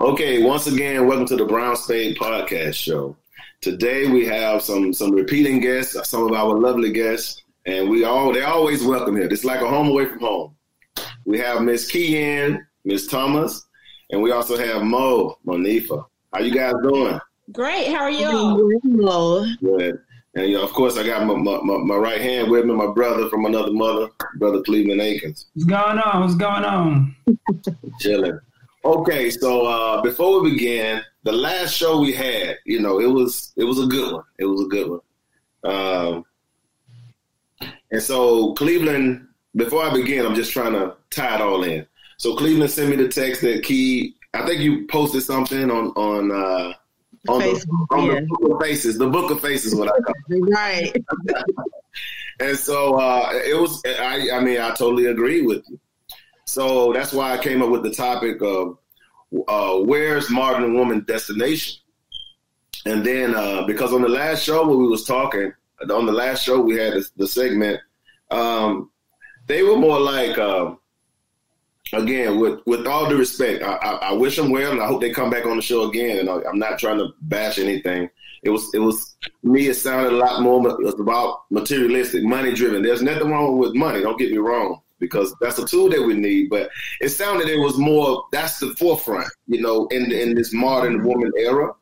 Okay, once again, welcome to the Brown Spade Podcast Show. Today we have some some repeating guests, some of our lovely guests, and we all they always welcome here. It's like a home away from home. We have Miss Keyan, Miss Thomas, and we also have Mo Monifa. How you guys doing? Great. How are you? Good. And you know, of course, I got my, my, my, right hand with me, my brother from another mother, brother Cleveland Akins. What's going on? What's going on? Chilling. Okay, so uh, before we begin, the last show we had, you know, it was it was a good one. It was a good one. Um, and so Cleveland, before I begin, I'm just trying to tie it all in. So Cleveland sent me the text that Key, I think you posted something on on uh, on, Facebook, the, on yeah. the book of faces. The book of faces, what I call it. right. and so uh, it was. I, I mean, I totally agree with you. So that's why I came up with the topic of uh, where's modern woman destination. And then uh, because on the last show when we was talking, on the last show we had the, the segment, um, they were more like. Uh, again, with with all due respect, I, I, I, wish them well, and I hope they come back on the show again. And I, am not trying to bash anything. It was it was me. It sounded a lot more. It was about materialistic, money driven. There's nothing wrong with money. Don't get me wrong, because that's a tool that we need. But it sounded it was more. That's the forefront, you know, in in this modern woman era.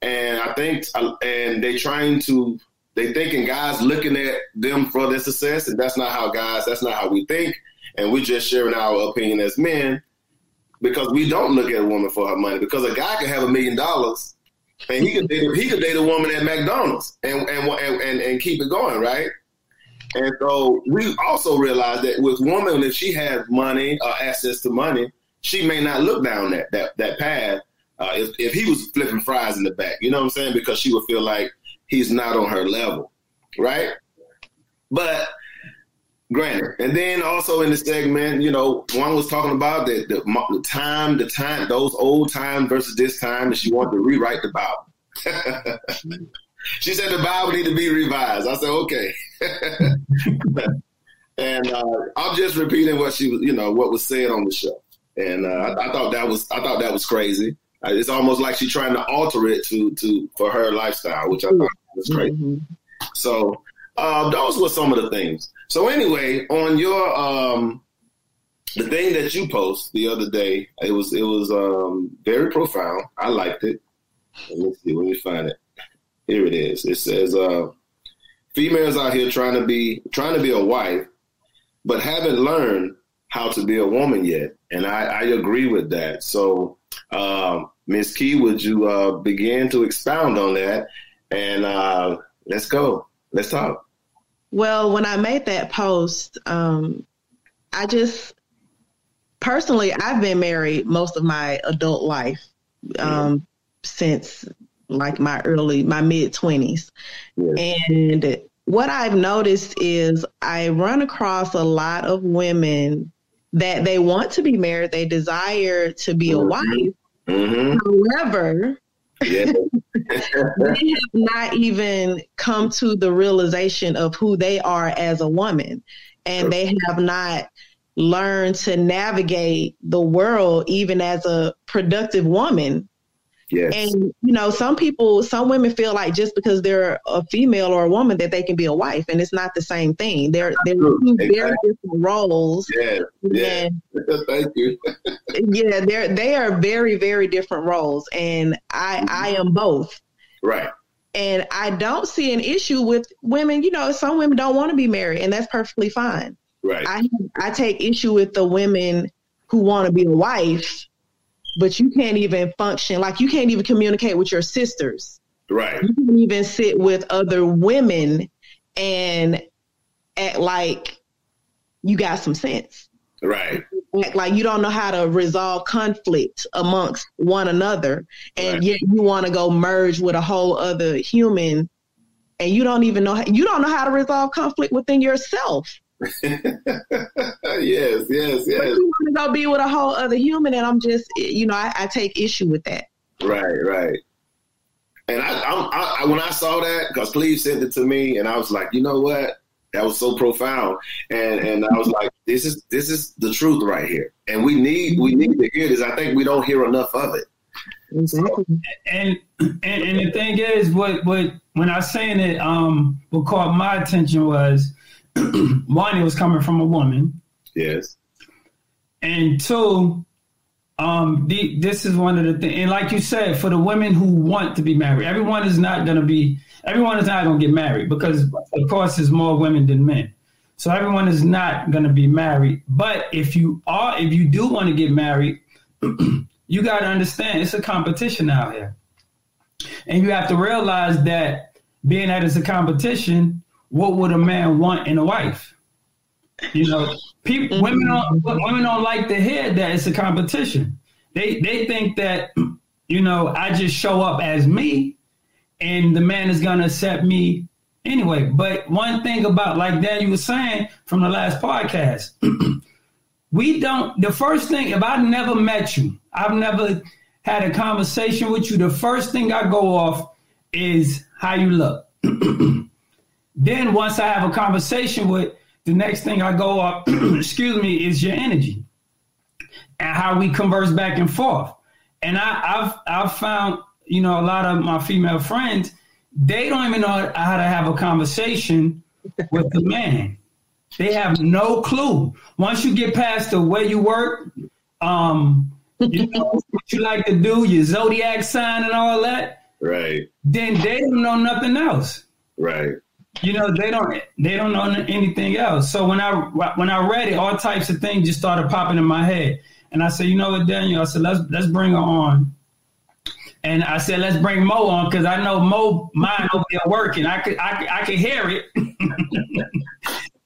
And I think, and they trying to. They thinking guys looking at them for their success, and that's not how guys. That's not how we think and we're just sharing our opinion as men because we don't look at a woman for her money. Because a guy can have a million dollars and he could date, he could date a woman at McDonald's and and, and and keep it going, right? And so we also realize that with woman, if she has money or access to money, she may not look down that that that path. Uh, if if he was flipping fries in the back, you know what I'm saying? Because she would feel like he's not on her level, right? But Granted, and then also in the segment, you know, one was talking about the, the, the time, the time, those old time versus this time, and she wanted to rewrite the Bible. she said the Bible need to be revised. I said okay, and uh, I'm just repeating what she was, you know, what was said on the show, and uh, I, I, thought that was, I thought that was crazy. Uh, it's almost like she's trying to alter it to to for her lifestyle, which I thought was crazy. Mm-hmm. So uh, those were some of the things. So anyway, on your um, the thing that you post the other day, it was it was um, very profound. I liked it. Let me see. Let me find it. Here it is. It says, uh, "Females out here trying to be trying to be a wife, but haven't learned how to be a woman yet." And I, I agree with that. So, uh, Miss Key, would you uh, begin to expound on that? And uh, let's go. Let's talk. Well, when I made that post, um, I just personally, I've been married most of my adult life um, since like my early, my mid 20s. Yes. And what I've noticed is I run across a lot of women that they want to be married, they desire to be a mm-hmm. wife. Mm-hmm. However, yeah. they have not even come to the realization of who they are as a woman. And they have not learned to navigate the world even as a productive woman Yes. And you know, some people, some women feel like just because they're a female or a woman that they can be a wife, and it's not the same thing. They're they're two exactly. very different roles. Yeah. Yeah. Thank you. yeah, they're they are very very different roles, and I mm-hmm. I am both. Right. And I don't see an issue with women. You know, some women don't want to be married, and that's perfectly fine. Right. I I take issue with the women who want to be a wife but you can't even function like you can't even communicate with your sisters. Right. You can't even sit with other women and act like you got some sense. Right. Act like you don't know how to resolve conflict amongst one another, and right. yet you want to go merge with a whole other human, and you don't even know how, you don't know how to resolve conflict within yourself. Yes, yes, yes. But you want to go be with a whole other human, and I'm just, you know, I, I take issue with that. Right, right. And I, I, I when I saw that, because Cleve sent it to me, and I was like, you know what? That was so profound, and and I was like, this is this is the truth right here, and we need we need to hear this. I think we don't hear enough of it. Exactly. And, and and the thing is, what what when I was saying it, um, what caught my attention was one, it was coming from a woman. Yes. And two, um, the, this is one of the things, and like you said, for the women who want to be married, everyone is not going to be, everyone is not going to get married because, of course, there's more women than men. So everyone is not going to be married. But if you are, if you do want to get married, you got to understand it's a competition out here, and you have to realize that being that it's a competition, what would a man want in a wife? You know, people, mm-hmm. women don't, women don't like to hear that it's a competition. They they think that you know I just show up as me, and the man is gonna accept me anyway. But one thing about, like Daniel was saying from the last podcast, we don't, the first thing, if I never met you, I've never had a conversation with you, the first thing I go off is how you look. then once I have a conversation with, the next thing I go up, excuse me, is your energy and how we converse back and forth. And I, I've I've found, you know, a lot of my female friends, they don't even know how to have a conversation with the man. They have no clue. Once you get past the way you work, um, you know what you like to do, your zodiac sign and all that. Right. Then they don't know nothing else. Right. You know they don't they don't know anything else. So when I when I read it, all types of things just started popping in my head, and I said, you know what, Daniel? I said let's let's bring her on and I said, let's bring Mo on because I know Mo mind over there working. I could I, I could hear it.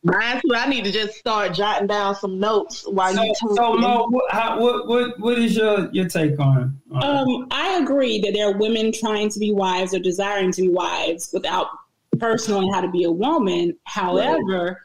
Mine too. I need to just start jotting down some notes while so, you talk. So Mo, what, how, what what what is your your take on? on um, I agree that there are women trying to be wives or desiring to be wives without first knowing how to be a woman. However. Right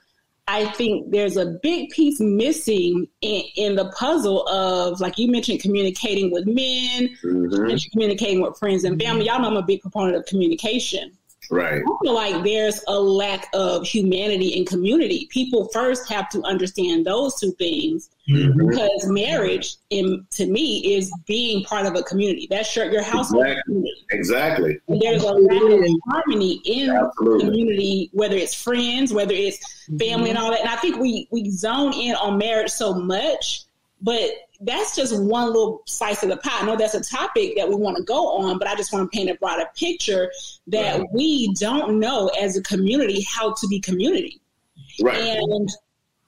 I think there's a big piece missing in, in, the puzzle of, like you mentioned, communicating with men, mm-hmm. communicating with friends and family. Y'all know I'm a big proponent of communication. Right. I feel like there's a lack of humanity and community. People first have to understand those two things mm-hmm. because marriage, in, to me, is being part of a community. That's your, your household exactly. community. Exactly. And there's a lack of harmony in Absolutely. community, whether it's friends, whether it's family, mm-hmm. and all that. And I think we we zone in on marriage so much, but that's just one little slice of the pie. I know that's a topic that we want to go on, but I just want to paint a broader picture that right. we don't know as a community how to be community. Right. And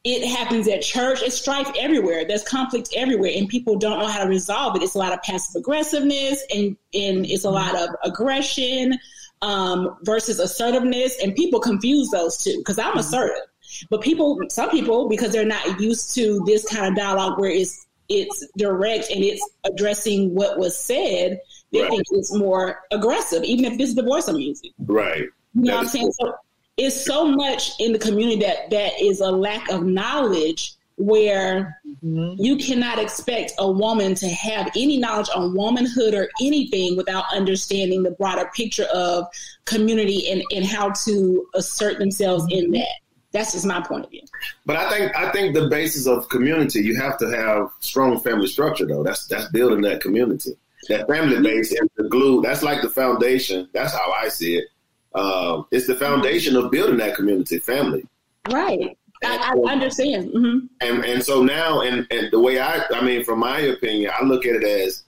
it happens at church. It's strife everywhere. There's conflict everywhere, and people don't know how to resolve it. It's a lot of passive aggressiveness, and and it's a lot of aggression um, versus assertiveness, and people confuse those two. Because I'm assertive, but people, some people, because they're not used to this kind of dialogue where it's it's direct and it's addressing what was said, they right. think it's more aggressive, even if this is the voice I'm using. Right. You know what I'm saying? So it's so much in the community that that is a lack of knowledge where mm-hmm. you cannot expect a woman to have any knowledge on womanhood or anything without understanding the broader picture of community and, and how to assert themselves mm-hmm. in that. That's just my point of view. But I think I think the basis of community, you have to have strong family structure though. That's that's building that community. That family base is the glue. That's like the foundation. That's how I see it. Uh, it's the foundation of building that community, family. Right. I, I understand. Mm-hmm. And and so now, and, and the way I, I mean, from my opinion, I look at it as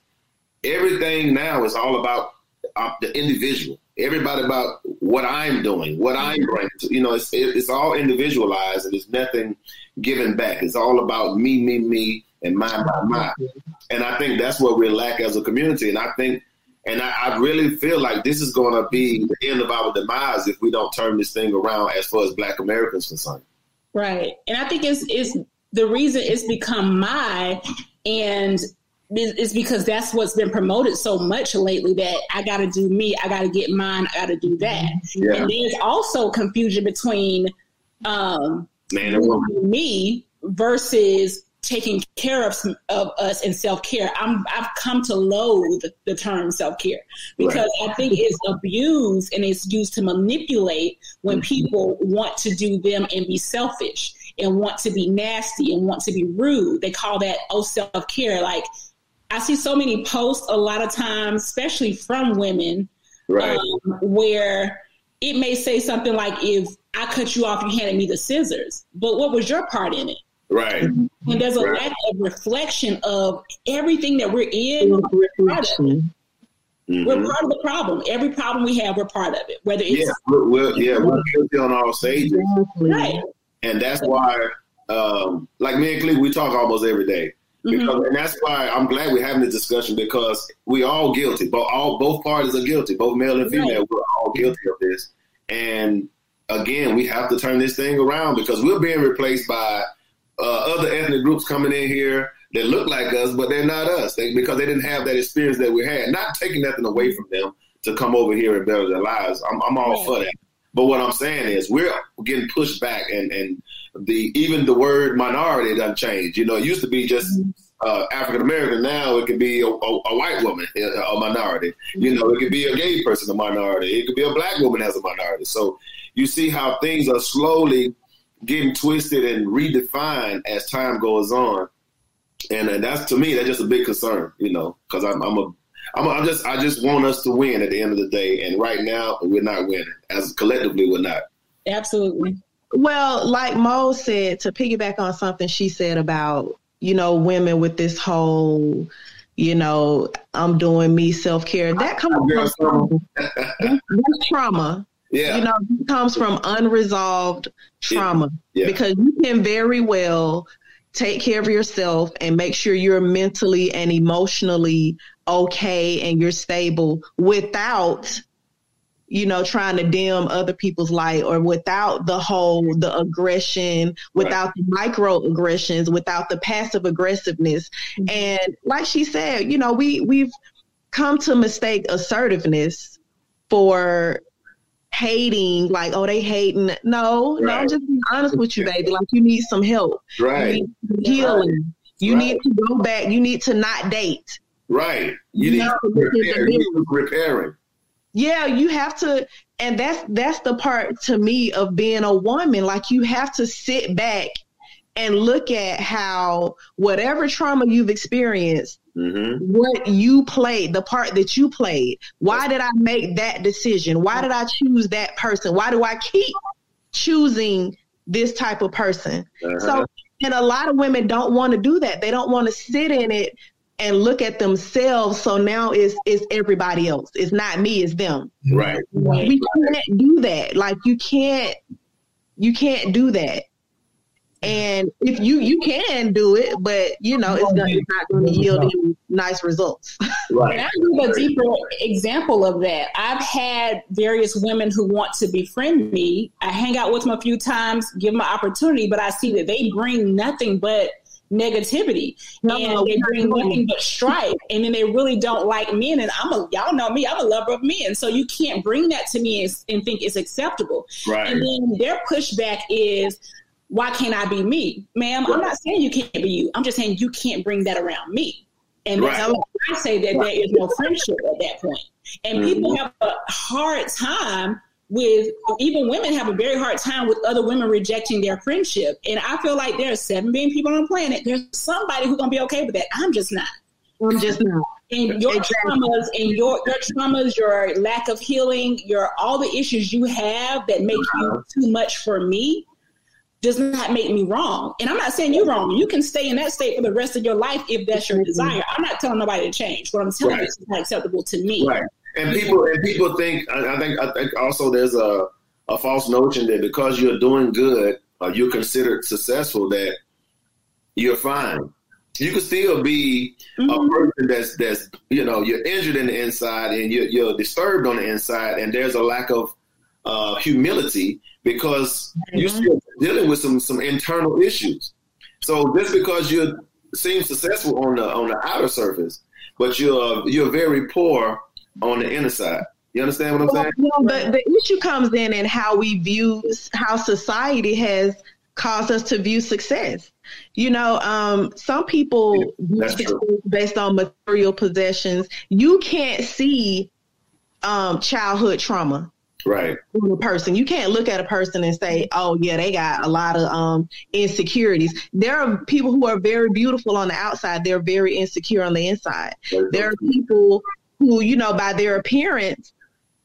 everything now is all about uh, the individual everybody about what I'm doing, what I'm mm-hmm. bringing. To, you know, it's it's all individualized and there's nothing given back. It's all about me, me, me, and my, my, my. Mm-hmm. And I think that's what we lack as a community. And I think, and I, I really feel like this is going to be mm-hmm. the end of our demise if we don't turn this thing around as far as Black Americans concerned. Right, and I think it's it's the reason it's become my and it's because that's what's been promoted so much lately that I got to do me, I got to get mine, I got to do that. Yeah. And there's also confusion between um, man and woman, me versus taking care of of us and self care. I'm I've come to loathe the term self care because right. I think it's abused and it's used to manipulate when mm-hmm. people want to do them and be selfish and want to be nasty and want to be rude. They call that oh self care like I see so many posts a lot of times, especially from women, Right. um, where it may say something like, "If I cut you off, you handed me the scissors," but what was your part in it? right. And there's a Right. lack of reflection of everything that we're in. We're part. Mhm. We're part of the problem. Every problem we have, we're part of it. Whether it's Yeah, we're, we're, yeah, we're guilty on all stages. Exactly. right, and that's why, um, like me and Cleve, we talk almost every day. Because, Mhm. And that's why I'm glad we're having the discussion because we all guilty. But all both parties are guilty, both male and female. Right. We're all guilty of this. And again, we have to turn this thing around because we're being replaced by uh, other ethnic groups coming in here that look like us, but they're not us. They, because they didn't have that experience that we had. Not taking nothing away from them to come over here and better their lives. I'm, I'm all Right. for that. But what I'm saying is we're getting pushed back, and and the even the word minority doesn't change. You know, it used to be just uh, African American. Now it could be a, a, a white woman, a, a minority. You know, it could be a gay person, a minority. It could be a black woman as a minority. So you see how things are slowly getting twisted and redefined as time goes on, and, and that's to me that's just a big concern. You know, because I'm, I'm a I'm, I'm just I just want us to win at the end of the day, and right now we're not winning. As collectively, we're not. absolutely. Well, like Mo said, to piggyback on something she said about, you know, women with this whole, you know, I'm doing me self care. That comes from that's trauma. Yeah, You know, it comes from unresolved trauma Yeah. because you can very well take care of yourself and make sure you're mentally and emotionally okay and you're stable without you know trying to dim other people's light or without the whole the aggression without the microaggressions without the passive aggressiveness. Mm-hmm. And like she said you know we we've come to mistake assertiveness for hating like oh they hating. No no i'm just being honest with you baby. Like you need some help. Right, you need healing. You Right. need to go back. You need to not date. Right. You need because repair, need some repairing. yeah you have to and that's that's the part to me of being a woman. Like you have to sit back and look at how whatever trauma you've experienced hmm what you played, the part that you played. Why did I make that decision? Why did I choose that person? Why do I keep choosing this type of person? Uh-huh. So, and a lot of women don't want to do that. They don't want to sit in it and look at themselves. So now it's it's everybody else. It's not me. It's them. right, We can't do that. Like you can't you can't do that. And if you you can do it, but you know it's, gonna, it's not going to yield any nice results. And right. I give a deeper example of that. I've had various women who want to befriend me. I hang out with them a few times, give them an opportunity, but I see that they bring nothing but negativity No, and no, they bring doing nothing but strife and then they really don't like men and i'm a y'all know me i'm a lover of men so you can't bring that to me and, and think it's acceptable Right. and then their pushback is why can't i be me ma'am i'm not saying you can't be you i'm just saying you can't bring that around me and that's Right. why i say that there is no friendship at that point. point and mm-hmm. people have a hard time with even women have a very hard time with other women rejecting their friendship. And I feel like there are seven billion people on the planet. There's somebody who's gonna be okay with that. I'm just not. I'm just not. And your Exactly. traumas and your your traumas, your lack of healing, your all the issues you have that make you uh-huh. too much for me does not make me wrong. And I'm not saying you're wrong. You can stay in that state for the rest of your life if that's your desire. I'm not telling nobody to change. What I'm telling Right. you is not acceptable to me. Right. And people and people think I I think I think also there's a, a false notion that because you're doing good or you're considered successful that you're fine. You can still be a Mhm. person that's that's you know you're injured in the inside and you're, you're disturbed on the inside and there's a lack of uh, humility because you're Mhm. still dealing with some some internal issues. So just because you seem successful on the on the outer surface, but you're you're very poor on the inner side. You understand what I'm saying? Well, the, the issue comes in in how we view how society has caused us to view success. You know, um, some people based on material possessions. You can't see um, childhood trauma. Right a person. You can't look at a person and say, "Oh, yeah, they got a lot of um, insecurities." There are people who are very beautiful on the outside; they're very insecure on the inside. There are people who, you know, by their appearance,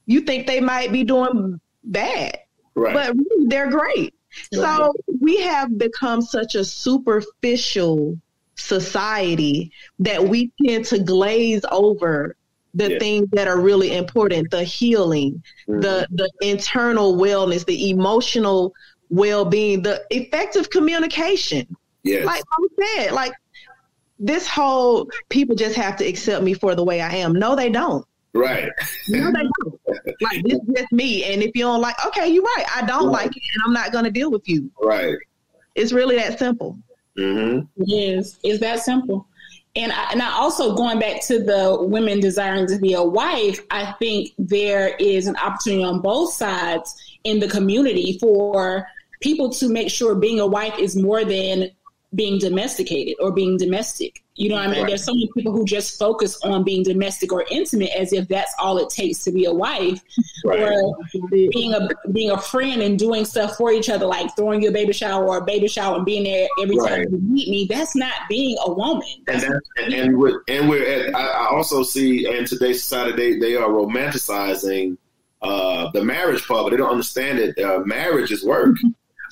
you think they might be doing bad, right but they're great. So we have become such a superficial society that we tend to glaze over the Yeah. things that are really important the healing Mhm. the the internal wellness the emotional well-being the effective communication. Yes. Like I said like this whole people just have to accept me for the way I am. No they don't. Right. No they don't. Like this is just me. And if you don't like okay you're right. I don't Right. like it and I'm not going to deal with you. Right. It's really that simple. Hmm Yes, it's that simple. And I, and I also going back to the women desiring to be a wife, I think there is an opportunity on both sides in the community for people to make sure being a wife is more than being domesticated or being domestic. You know what I mean? Right. There's so many people who just focus on being domestic or intimate as if that's all it takes to be a wife. right Or being a being a friend and doing stuff for each other, like throwing you a baby shower or a baby shower and being there every Right. time you meet me. That's not being a woman. and That's, that, and, and we're and we're at, I, I also see in today's society they, they are romanticizing uh, the marriage part, but they don't understand that uh, marriage is work.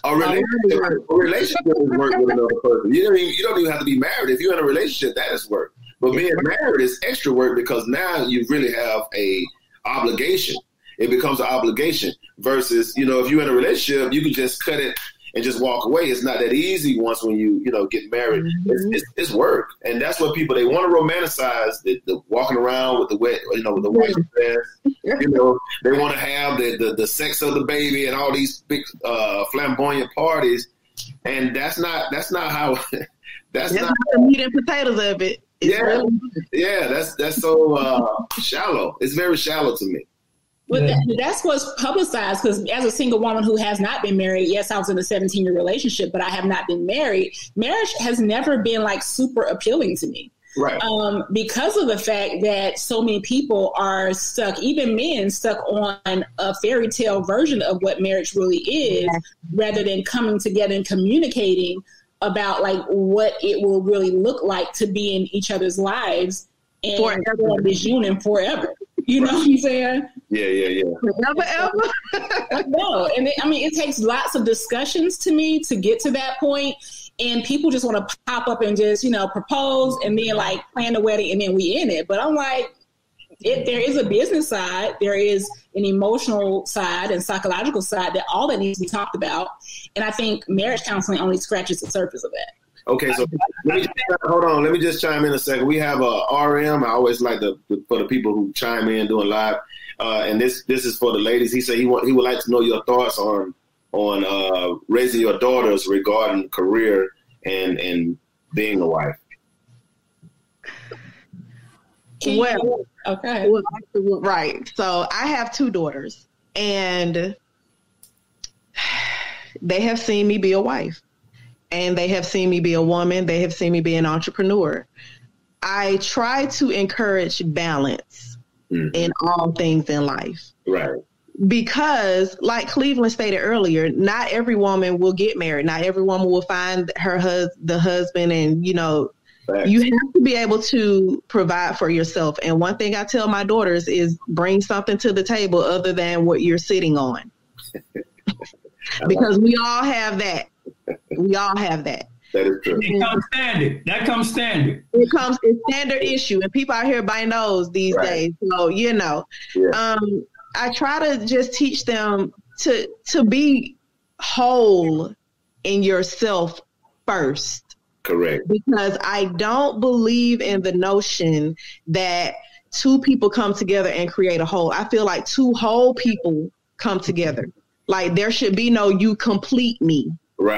A relationship, a relationship is work with another person. You don't even you don't even have to be married. If you're in a relationship, that is work. But being married is extra work because now you really have a obligation. It becomes an obligation versus you know if you're in a relationship, you can just cut it and just walk away. It's not that easy once when you you know get married. It's, it's, it's work, and that's what people they want to romanticize the, the walking around with the wet you know with the white dress. You know they want to have the, the the sex of the baby and all these big uh, flamboyant parties, and that's not that's not how that's That's not not the meat and potatoes of it. It's Yeah. really- yeah that's that's so uh, shallow. It's very shallow to me. But Yeah. that, that's what's publicized because as a single woman who has not been married, yes, I was in a 17 year relationship, but I have not been married. Marriage has never been like super appealing to me. Right. um, because of the fact that so many people are stuck, even men stuck on a fairy tale version of what marriage really is, rather than coming together and communicating about like what it will really look like to be in each other's lives and Forever. this union forever. You know what I'm saying? Yeah, yeah, yeah. Never ever. No, and it, I mean it takes lots of discussions to me to get to that point, and people just want to pop up and just you know propose and then like plan the wedding and then we in it. But I'm like, it, there is a business side, there is an emotional side and psychological side that all that needs to be talked about, and I think marriage counseling only scratches the surface of that. Okay, so let me just, hold on. Let me just chime in a second. We have a RM. I always like to for the people who chime in doing live, uh, and this this is for the ladies. He said he want he would like to know your thoughts on on uh, raising your daughters regarding career and and being a wife. Well- okay, Well, right. So I have two daughters, and they have seen me be a wife, and they have seen me be a woman. They have seen me be an entrepreneur. I try to encourage balance Mhm. in all things in life Right. because like cleveland stated earlier not every woman will get married not every woman will find her hus- the husband and you know Facts. you have to be able to provide for yourself and one thing i tell my daughters is bring something to the table other than what you're sitting on because we all have that we all have that that is true. It comes standard. That comes standard. it comes it's standard issue and people out here biting those these Right. days so you know Yeah. um i try to just teach them to to be whole in yourself first Correct. because i don't believe in the notion that two people come together and create a whole i feel like two whole people come together like there should be no you complete me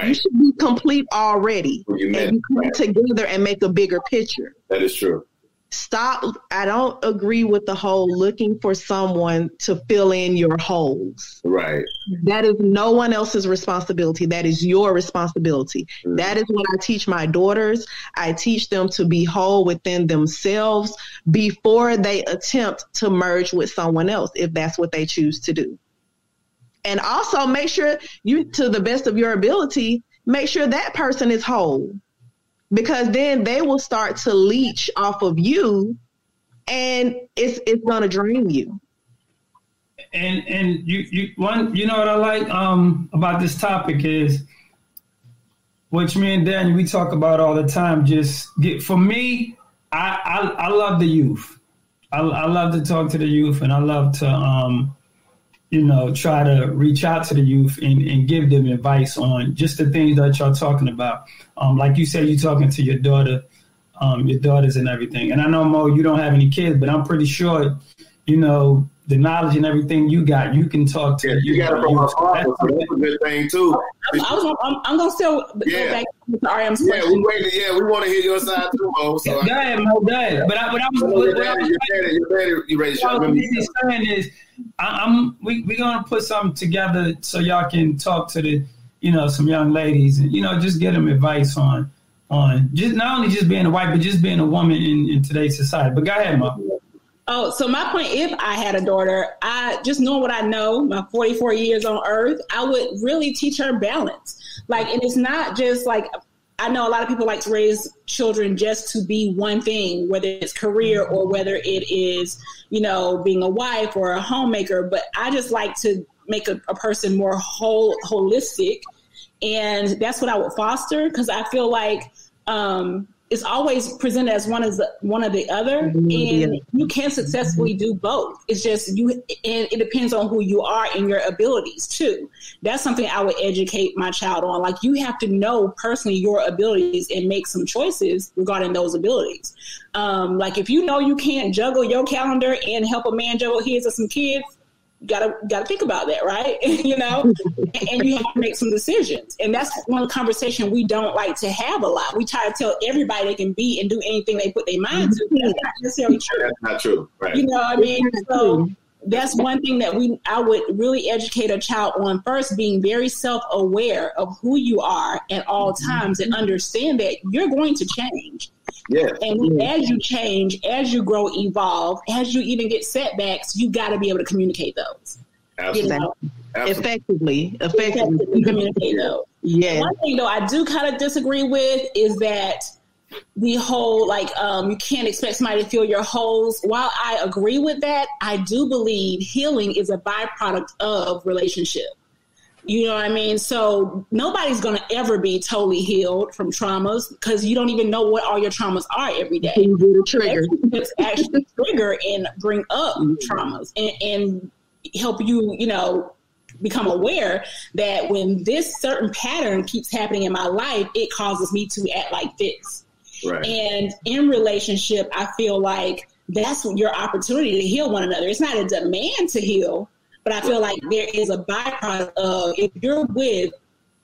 you should be complete already you and you come Right. together and make a bigger picture That is true. stop i don't agree with the whole looking for someone to fill in your holes Right. that is no one else's responsibility that is your responsibility Mhm. that is what i teach my daughters i teach them to be whole within themselves before they attempt to merge with someone else if that's what they choose to do And also make sure you, to the best of your ability, make sure that person is whole because then they will start to leech off of you and it's it's gonna drain you. And and you you one you know what I like um about this topic is which me and Dan we talk about all the time. Just get for me, I I, I love the youth. I, I love to talk to the youth, and I love to um you know try to reach out to the youth and, and give them advice on just the things that y'all talking about. Um, like you said, you're talking to your daughter um, your daughters and everything. And I know Mo, you don't have any kids, but I'm pretty sure, you know, the knowledge and everything you got, you can talk to. Yeah, you, you got it from my father, so that's a good thing too. I, I I'm, I'm, gonna still yeah. go back to RM's yeah, we waiting. Yeah, we want to hear your side too, Mo. So go ahead, Mo. Go ahead. But I, but I was, what, what I was saying, you ready? What I was saying is, I, I'm we we gonna put something together so y'all can talk to the, you know, some young ladies and you know just get them advice on on just not only just being a wife, but just being a woman in, in today's society. But go ahead, Mo. Oh, so my point, if I had a daughter, I just knowing what I know, my 44 years on earth, I would really teach her balance. Like, and it's not just like, I know a lot of people like to raise children just to be one thing, whether it's career or whether it is, you know, being a wife or a homemaker. But I just like to make a, a person more whole, holistic. And that's what I would foster because I feel like um, it's always presented as one as the, one or the other, and you can successfully do both. It's just you, and it depends on who you are and your abilities too. That's something I would educate my child on. Like you have to know personally your abilities and make some choices regarding those abilities. Um, like if you know you can't juggle your calendar and help a man juggle his or some kids, gotta gotta think about that, right? you know, and you have to make some decisions. And that's one conversation we don't like to have a lot. We try to tell everybody they can be and do anything they put their mind to. That's not necessarily true. That's not true, right? You know what I mean? So that's one thing that we I would really educate a child on first being very self-aware of who you are at all times and understand that you're going to change yeah. And as you change, as you grow, evolve, as you even get setbacks, you got to be able to communicate those. Absolutely. You know? Absolutely. Effectively. Effectively. Effectively communicate those. Yeah. One thing though I do kind of disagree with is that the whole like um, you can't expect somebody to fill your holes. While I agree with that, I do believe healing is a byproduct of relationship. You know what I mean? So nobody's going to ever be totally healed from traumas because you don't even know what all your traumas are every day. You do the trigger. actually trigger and bring up mm-hmm. traumas and, and help you, you know, become aware that when this certain pattern keeps happening in my life, it causes me to act like this. Right. And in relationship, I feel like that's your opportunity to heal one another. It's not a demand to heal, but I feel like there is a byproduct of if you're with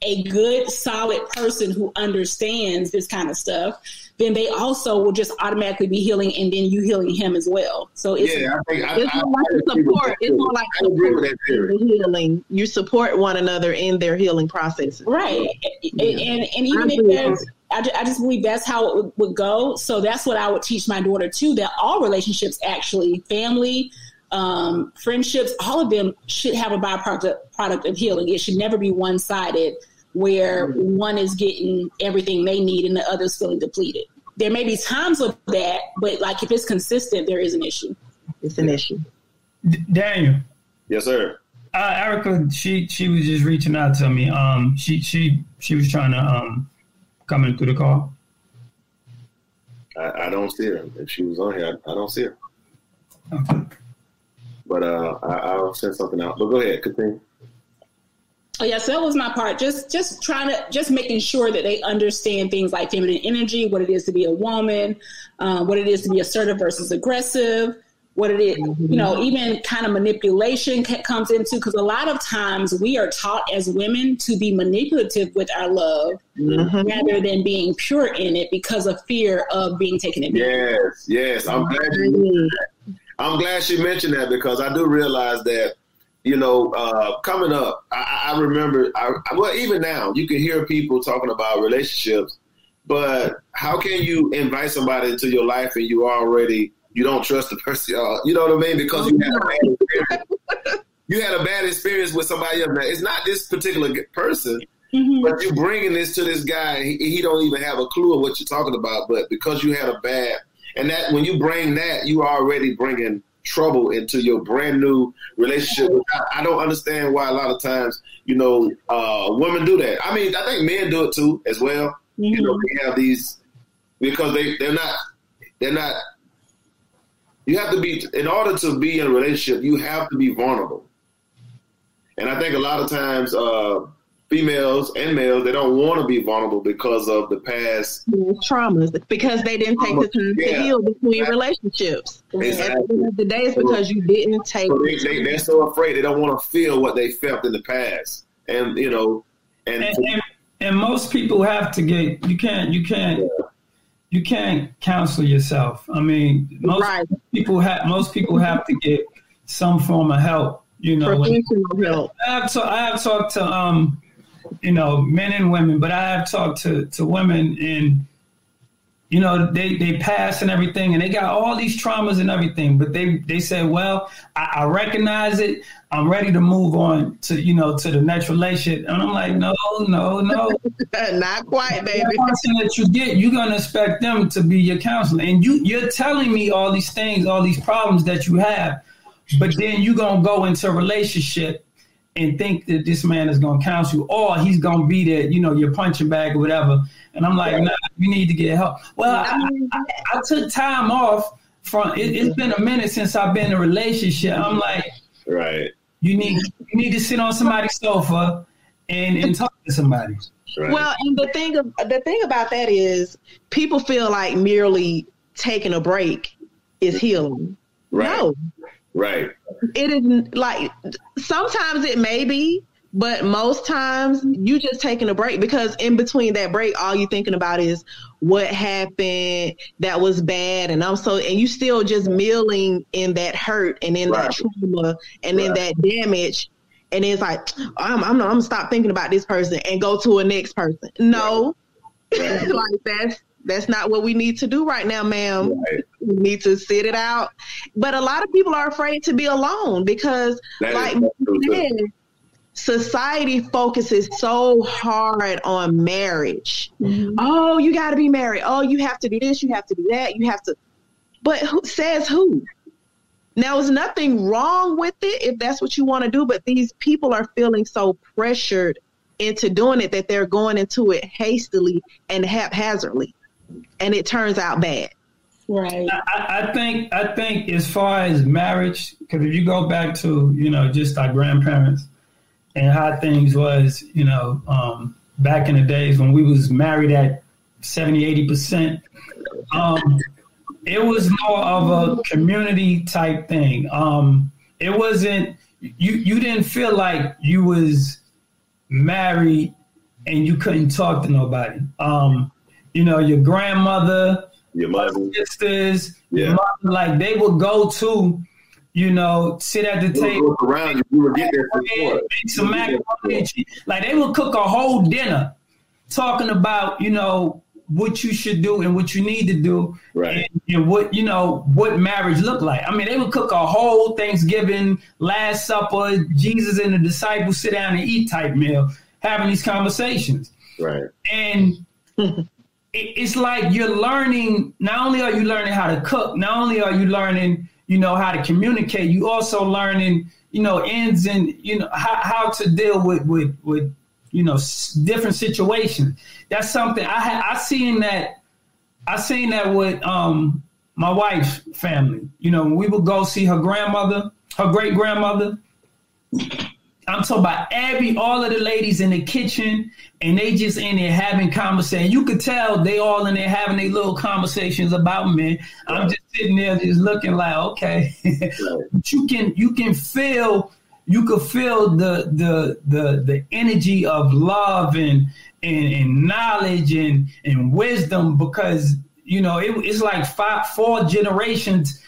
a good, solid person who understands this kind of stuff, then they also will just automatically be healing, and then you healing him as well. So it's, yeah, I think it's I, more I, like I support. It's more like support in the healing. You support one another in their healing process, right? Yeah. And, and, and even if there's I, I just believe that's how it would, would, go. So that's what I would teach my daughter too. That all relationships, actually, family, um, friendships, all of them should have a byproduct product of healing. It should never be one sided where one is getting everything they need and the other's feeling depleted. There may be times of that, but like if it's consistent, there is an issue. It's an issue. D- Daniel. Yes, sir. Uh, Erica, she she was just reaching out to me. Um, she she she was trying to um come in through the call. I, I don't see her. If she was on here, I, I don't see her. Okay. But uh, I, will send something out. But go ahead, continue. Oh yeah, so that was my part. Just just trying to just making sure that they understand things like feminine energy, what it is to be a woman, uh, what it is to be assertive versus aggressive, what it is, you know, even kind of manipulation comes into because a lot of times we are taught as women to be manipulative with our love mm-hmm. rather than being pure in it because of fear of being taken advantage. Yes, yes, I'm glad you. I'm glad she mentioned that because I do realize that, you know, uh, coming up, I, I remember, I, well, even now, you can hear people talking about relationships, but how can you invite somebody into your life and you already you don't trust the person? Uh, you know what I mean? Because you have you had a bad experience with somebody else. Now, it's not this particular person, mm-hmm. but you're bringing this to this guy. He, he, don't even have a clue of what you're talking about. But because you had a bad, and that when you bring that, you are already bringing trouble into your brand new relationship. I, I, don't understand why a lot of times, you know, uh, women do that. I mean, I think men do it too as well. Mm-hmm. You know, they have these because they they're not they're not. You have to be in order to be in a relationship. You have to be vulnerable, and I think a lot of times. Uh, females and males, they don't want to be vulnerable because of the past traumas, because they didn't take the time yeah. to heal between exactly. relationships. Exactly. At the end of the day, it's because you didn't take. So they, they, they're so afraid they don't want to feel what they felt in the past, and you know, and and, and, and most people have to get. You can't. You can't. Yeah. You can't counsel yourself. I mean, most right. people have most people have to get some form of help. You know, professional help. I have, to, I have talked to um, you know, men and women, but I have talked to, to women and, you know, they, they pass and everything and they got all these traumas and everything, but they, they say, well, I, I recognize it. I'm ready to move on to, you know, to the next relationship. And I'm like, no, no, no. Not quite, baby. The person that you get, you're going to expect them to be your counselor. And you, you're telling me all these things, all these problems that you have, but then you're going to go into a relationship and think that this man is going to counsel you or he's going to be there, you know, your punching bag or whatever. And I'm like, nah, you need to get help. Well, I, I, I took time off from, it, has been a minute since I've been in a relationship. I'm like, right. You need, you need to sit on somebody's sofa and, and talk to somebody. Right. Well, and the thing, of, the thing about that is people feel like merely taking a break is healing. Right. No, Right. It is like sometimes it may be, but most times you just taking a break because in between that break, all you thinking about is what happened that was bad, and I'm so and you still just milling in that hurt and in right. that trauma and right. in that damage, and it's like I'm I'm, I'm gonna stop thinking about this person and go to a next person. No, right. like that's that's not what we need to do right now, ma'am. Right. We need to sit it out. But a lot of people are afraid to be alone because, that like said, society focuses so hard on marriage. Mm-hmm. Oh, you got to be married. Oh, you have to do this. You have to do that. You have to. But who says who? Now, there's nothing wrong with it if that's what you want to do, but these people are feeling so pressured into doing it that they're going into it hastily and haphazardly and it turns out bad. Right. I, I think I think as far as marriage, because if you go back to you know just our grandparents and how things was, you know, um, back in the days when we was married at 70, 80 percent, um, it was more of a community type thing. Um, it wasn't you. You didn't feel like you was married and you couldn't talk to nobody. Um, you know, your grandmother, your mother, sisters, yeah. Mother, like they would go to, you know, sit at the you table around you. You would get there before. Some macaroni Like they would cook a whole dinner talking about, you know, what you should do and what you need to do, right? And, and, what you know what marriage look like. I mean, they would cook a whole Thanksgiving, Last Supper, Jesus and the disciples sit down and eat type meal, having these conversations, right? And it's like you're learning. Not only are you learning how to cook, not only are you learning, you know, how to communicate. You also learning, you know, ends and you know how, how to deal with with with you know different situations. That's something I ha- I seen that I seen that with um my wife's family. You know, we would go see her grandmother, her great grandmother. I'm talking about every all of the ladies in the kitchen, and they just in there having conversation. You could tell they all in there having their little conversations about me. I'm just sitting there just looking like, okay. you can you can feel you could feel the the the the energy of love and and, and knowledge and and wisdom because you know it, it's like five four generations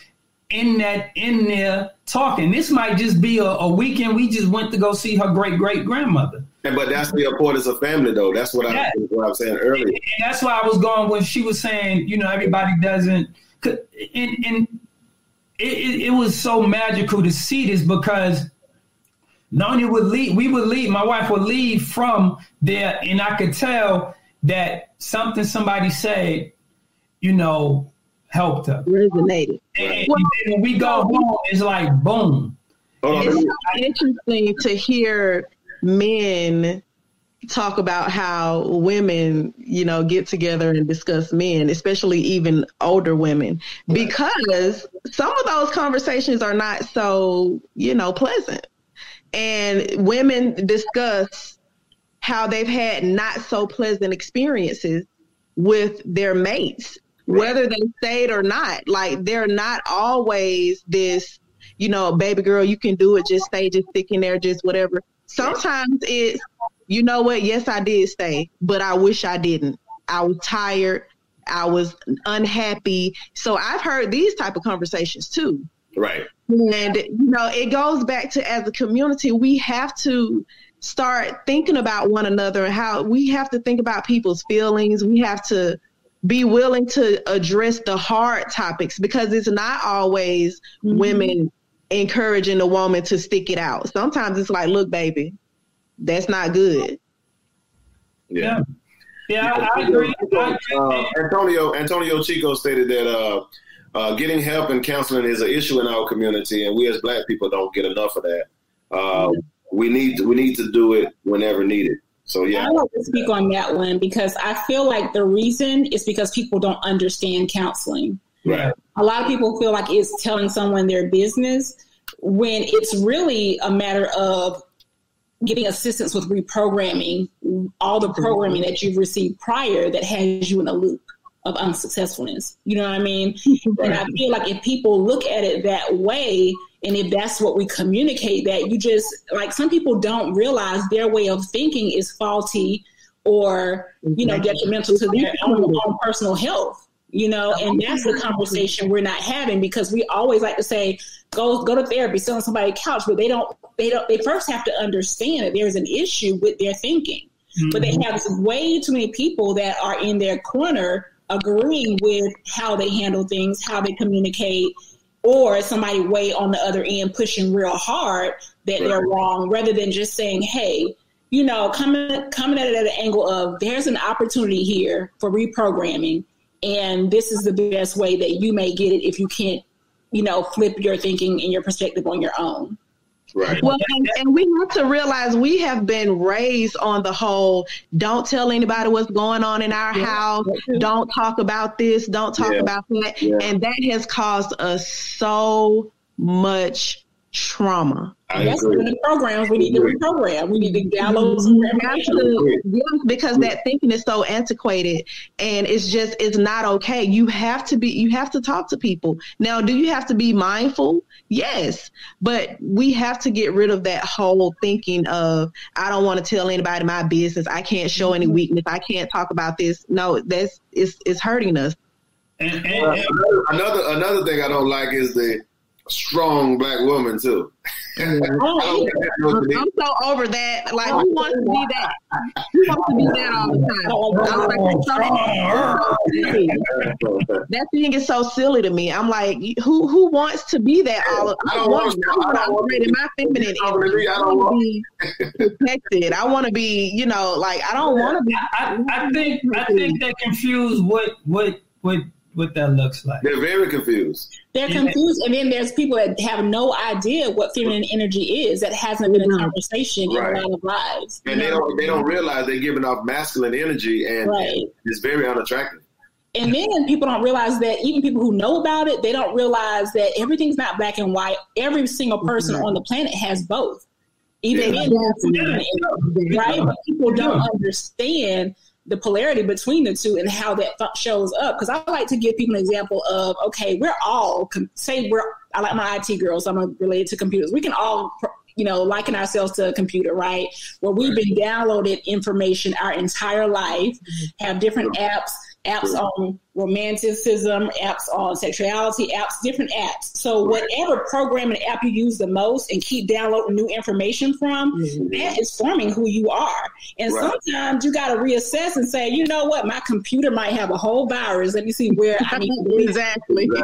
in that in there talking. This might just be a, a weekend. We just went to go see her great great grandmother. but that's the importance of family, though. That's what I what I was saying earlier. And, and that's why I was going when she was saying, you know, everybody doesn't. And, and it, it, it was so magical to see this because Noni would leave. We would leave. My wife would leave from there, and I could tell that something somebody said, you know, helped her. Resonated. And, and when we go home, it's like boom. It's so interesting to hear men talk about how women, you know, get together and discuss men, especially even older women, because some of those conversations are not so, you know, pleasant. And women discuss how they've had not so pleasant experiences with their mates, whether they stayed or not. Like they're not always this, you know, baby girl, you can do it, just stay, just stick in there, just whatever. Sometimes it's you know what? Yes, I did stay, but I wish I didn't. I was tired. I was unhappy. So I've heard these type of conversations too. Right. And you know, it goes back to as a community, we have to start thinking about one another and how we have to think about people's feelings. We have to be willing to address the hard topics because it's not always mm-hmm. women encouraging a woman to stick it out. Sometimes it's like, look, baby, that's not good. Yeah. Yeah, I, I agree. Uh, Antonio Antonio Chico stated that uh, uh, getting help and counseling is an issue in our community, and we as Black people don't get enough of that. Uh, we need we need to do it whenever needed. So yeah, I want to speak on that one because I feel like the reason is because people don't understand counseling. Right. A lot of people feel like it's telling someone their business when it's really a matter of getting assistance with reprogramming all the programming that you've received prior that has you in a loop of unsuccessfulness. You know what I mean? Right. And I feel like if people look at it that way, and if that's what we communicate, that you just like some people don't realize their way of thinking is faulty or you know detrimental to their own, own personal health you know and that's the conversation we're not having because we always like to say go go to therapy sit on somebody's couch but they don't they don't they first have to understand that there's an issue with their thinking mm-hmm. but they mm-hmm. have way too many people that are in their corner agreeing with how they handle things how they communicate or somebody way on the other end pushing real hard that right. they're wrong rather than just saying hey you know coming coming at it at an angle of there's an opportunity here for reprogramming and this is the best way that you may get it if you can't you know flip your thinking and your perspective on your own Right. Well, and, and, we have to realize we have been raised on the whole don't tell anybody what's going on in our yeah. house, don't talk about this, don't talk yeah. about that. Yeah. And that has caused us so much trauma. That's the programs we need to reprogram. We need to download some to, yes, because that thinking is so antiquated and it's just it's not okay. You have to be you have to talk to people. Now, do you have to be mindful? Yes. But we have to get rid of that whole thinking of I don't want to tell anybody my business. I can't show any mm-hmm. weakness. I can't talk about this. No, that's it's it's hurting us. And, and, and another another thing I don't like is the strong black woman too. I'm so over that. Like, who wants to be that? Who wants to be that all the time? that thing is so silly to me. I'm like, who who wants to be that all of I don't want to operate in my feminine energy. I don't want to be protected. I want to be, you know, like I don't want to be. I, I think I think they confuse what what what what that looks like. They're very confused. They're confused, and then there's people that have no idea what feminine energy is. That hasn't been a conversation right. in a lot of lives, and they don't they don't realize they're giving off masculine energy, and, right. it's very unattractive. And then people don't realize that even people who know about it, they don't realize that everything's not black and white. Every single person mm-hmm. on the planet has both. Even yeah. in right? But people don't understand the polarity between the two and how that th- shows up. Because I like to give people an example of okay, we're all say we're I like my IT girls. I'm related to computers. We can all you know liken ourselves to a computer, right? Where we've been downloaded information our entire life, mm-hmm. have different apps apps on romanticism, apps on sexuality, apps, different apps. So whatever programming app you use the most and keep downloading new information from, mm-hmm. that is forming who you are. And right. sometimes you got to reassess and say, you know what, my computer might have a whole virus. Let me see where I need to exactly.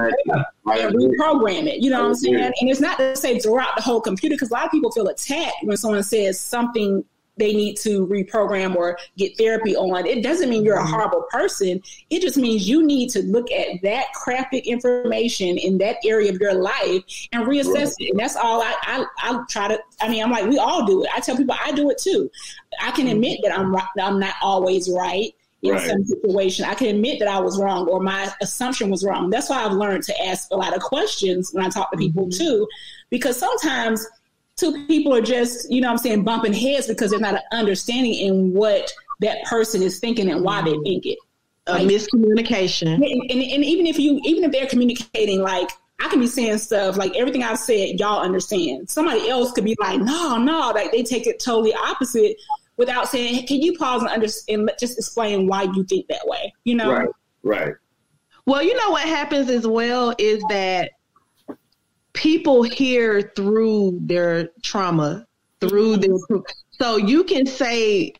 And reprogram it. You know what I'm saying? And it's not to say throughout the whole computer because a lot of people feel attacked when someone says something they need to reprogram or get therapy on. It doesn't mean you're a mm-hmm. horrible person. It just means you need to look at that crafted information in that area of your life and reassess right. it. And that's all I, I, I try to. I mean, I'm like we all do it. I tell people I do it too. I can mm-hmm. admit that I'm I'm not always right in right. some situation. I can admit that I was wrong or my assumption was wrong. That's why I've learned to ask a lot of questions when I talk to people mm-hmm. too, because sometimes two people are just, you know I'm saying, bumping heads because they're not understanding in what that person is thinking and why they think it. Like, a miscommunication. And, and, and even if you, even if they're communicating, like I can be saying stuff like everything I've said, y'all understand. Somebody else could be like, no, no, like they take it totally opposite without saying, hey, can you pause and understand, and just explain why you think that way? You know? Right, right. Well, you know what happens as well is that people hear through their trauma, through their so you can say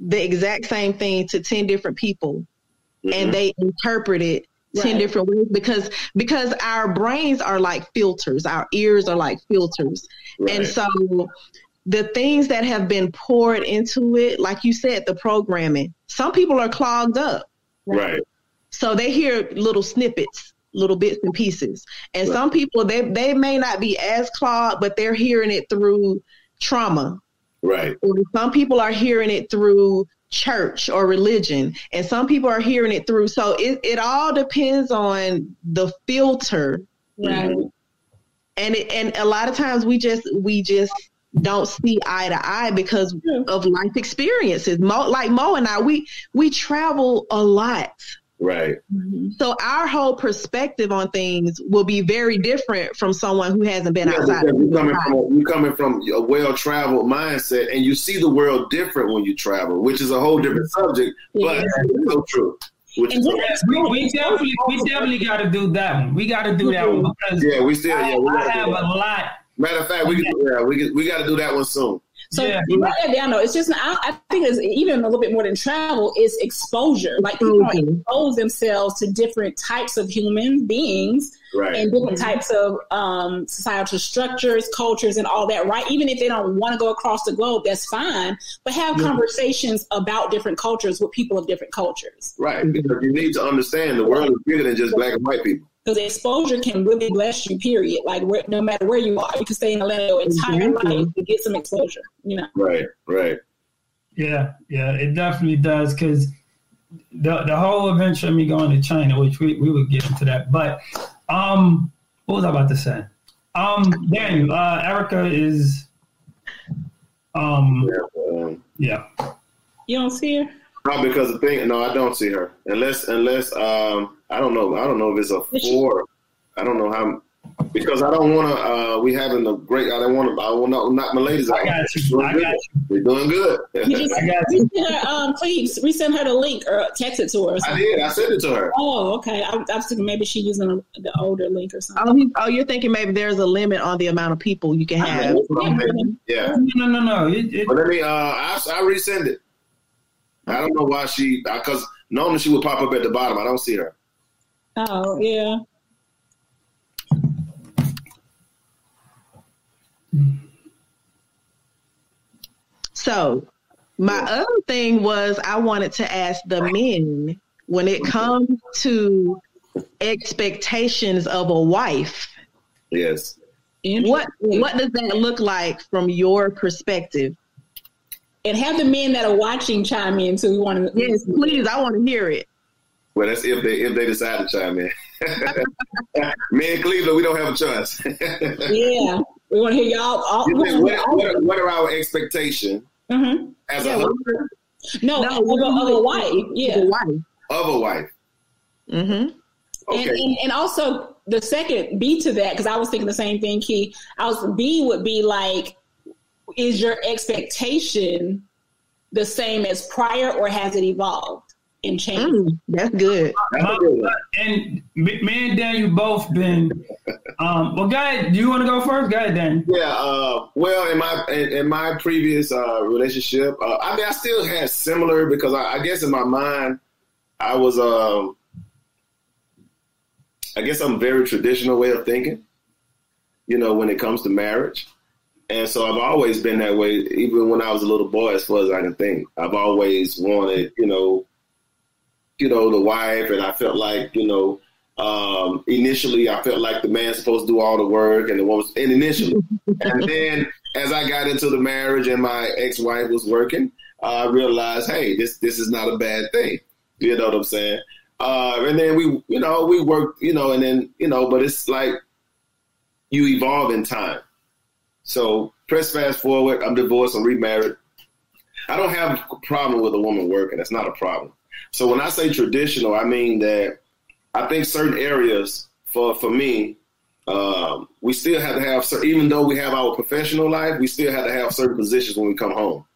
the exact same thing to 10 different people mm-hmm. and they interpret it 10 right. different ways because because our brains are like filters. Our ears are like filters. Right. and so the things that have been poured into it like you said the programming some people are clogged up. Right. So they hear little snippets little bits and pieces. And right. some people they they may not be as clogged, but they're hearing it through trauma. Right. Or some people are hearing it through church or religion and some people are hearing it through so it, it all depends on the filter right and it, and a lot of times we just we just don't see eye to eye because of life experiences mo, like mo and i we we travel a lot Right. Mm-hmm. So our whole perspective on things will be very different from someone who hasn't been yeah, outside. You're coming, from, you're coming from a well-traveled mindset, and you see the world different when you travel, which is a whole different subject, yeah. but it's so true. we, we, definitely, we definitely got to do that one. We got to do that one because yeah, we still yeah. We I have a lot. Matter of fact, we yeah, we we got to do that one soon. So yeah. you write that down though. It's just I, I, think it's even a little bit more than travel is exposure. Like people mm-hmm. expose themselves to different types of human beings right. and different mm-hmm. types of um, societal structures, cultures, and all that. Right? Even if they don't want to go across the globe, that's fine. But have yeah. conversations about different cultures with people of different cultures. Right. Because you need to understand the world is bigger than just black and white people because exposure can really bless you. Period. Like where, no matter where you are, you can stay in Atlanta your entire mm-hmm. life to get some exposure. You know. Right. Right. Yeah. Yeah. It definitely does because the the whole adventure of me going to China, which we, we would get into that, but um, what was I about to say? Um, Daniel, uh, Erica is um, yeah. You don't see her. No, because the thing, no, I don't see her unless unless um I don't know I don't know if it's a four. I don't know how because I don't want to. Uh, we having a great. I don't want to. I will not knock my ladies out. I got you. I got you. We're doing good. You I got you. Her, um, please resend her the link or text it to her. I did. I sent it to her. Oh, okay. I, I was thinking maybe she's using a, the older link or something. Oh, oh, you're thinking maybe there's a limit on the amount of people you can have. Yeah. No, no, no. It, it, but let me. Uh, I I resend it. I don't know why she because normally she would pop up at the bottom. I don't see her. Oh yeah. So my other thing was I wanted to ask the men when it comes to expectations of a wife. Yes. What what does that look like from your perspective? and have the men that are watching chime in too. We want to yes, please. I want to hear it. Well, that's if they if they decide to chime in. Me and Cleveland, we don't have a choice. yeah, we want to hear y'all. All, what, what, are, what, are, our expectations mm-hmm. as yeah, a husband? No, no of, a, of a wife. Yeah, a wife. Of a wife. Mm-hmm. Okay. And, and, and also the second B to that, because I was thinking the same thing, Key. I was B would be like is your expectation the same as prior or has it evolved? And change. Mm, that's good. My, and me and Dan, you both been. Um, well, guy, do you want to go first? Guy, ahead, Dan. Yeah. Uh, well, in my in, in my previous uh, relationship, uh, I mean, I still had similar because I, I guess in my mind, I was. Um, I guess I'm very traditional way of thinking. You know, when it comes to marriage. And so I've always been that way, even when I was a little boy, as far as I can think. I've always wanted, you know, you know, the wife, and I felt like, you know, um, initially I felt like the man's supposed to do all the work, and the woman, and initially, and then as I got into the marriage and my ex-wife was working, uh, I realized, hey, this this is not a bad thing. You know what I'm saying? Uh, and then we, you know, we worked, you know, and then, you know, but it's like you evolve in time. So press fast forward. I'm divorced. I'm remarried. I don't have a problem with a woman working. That's not a problem. So when I say traditional, I mean that I think certain areas for for me, um, we still have to have even though we have our professional life, we still have to have certain positions when we come home.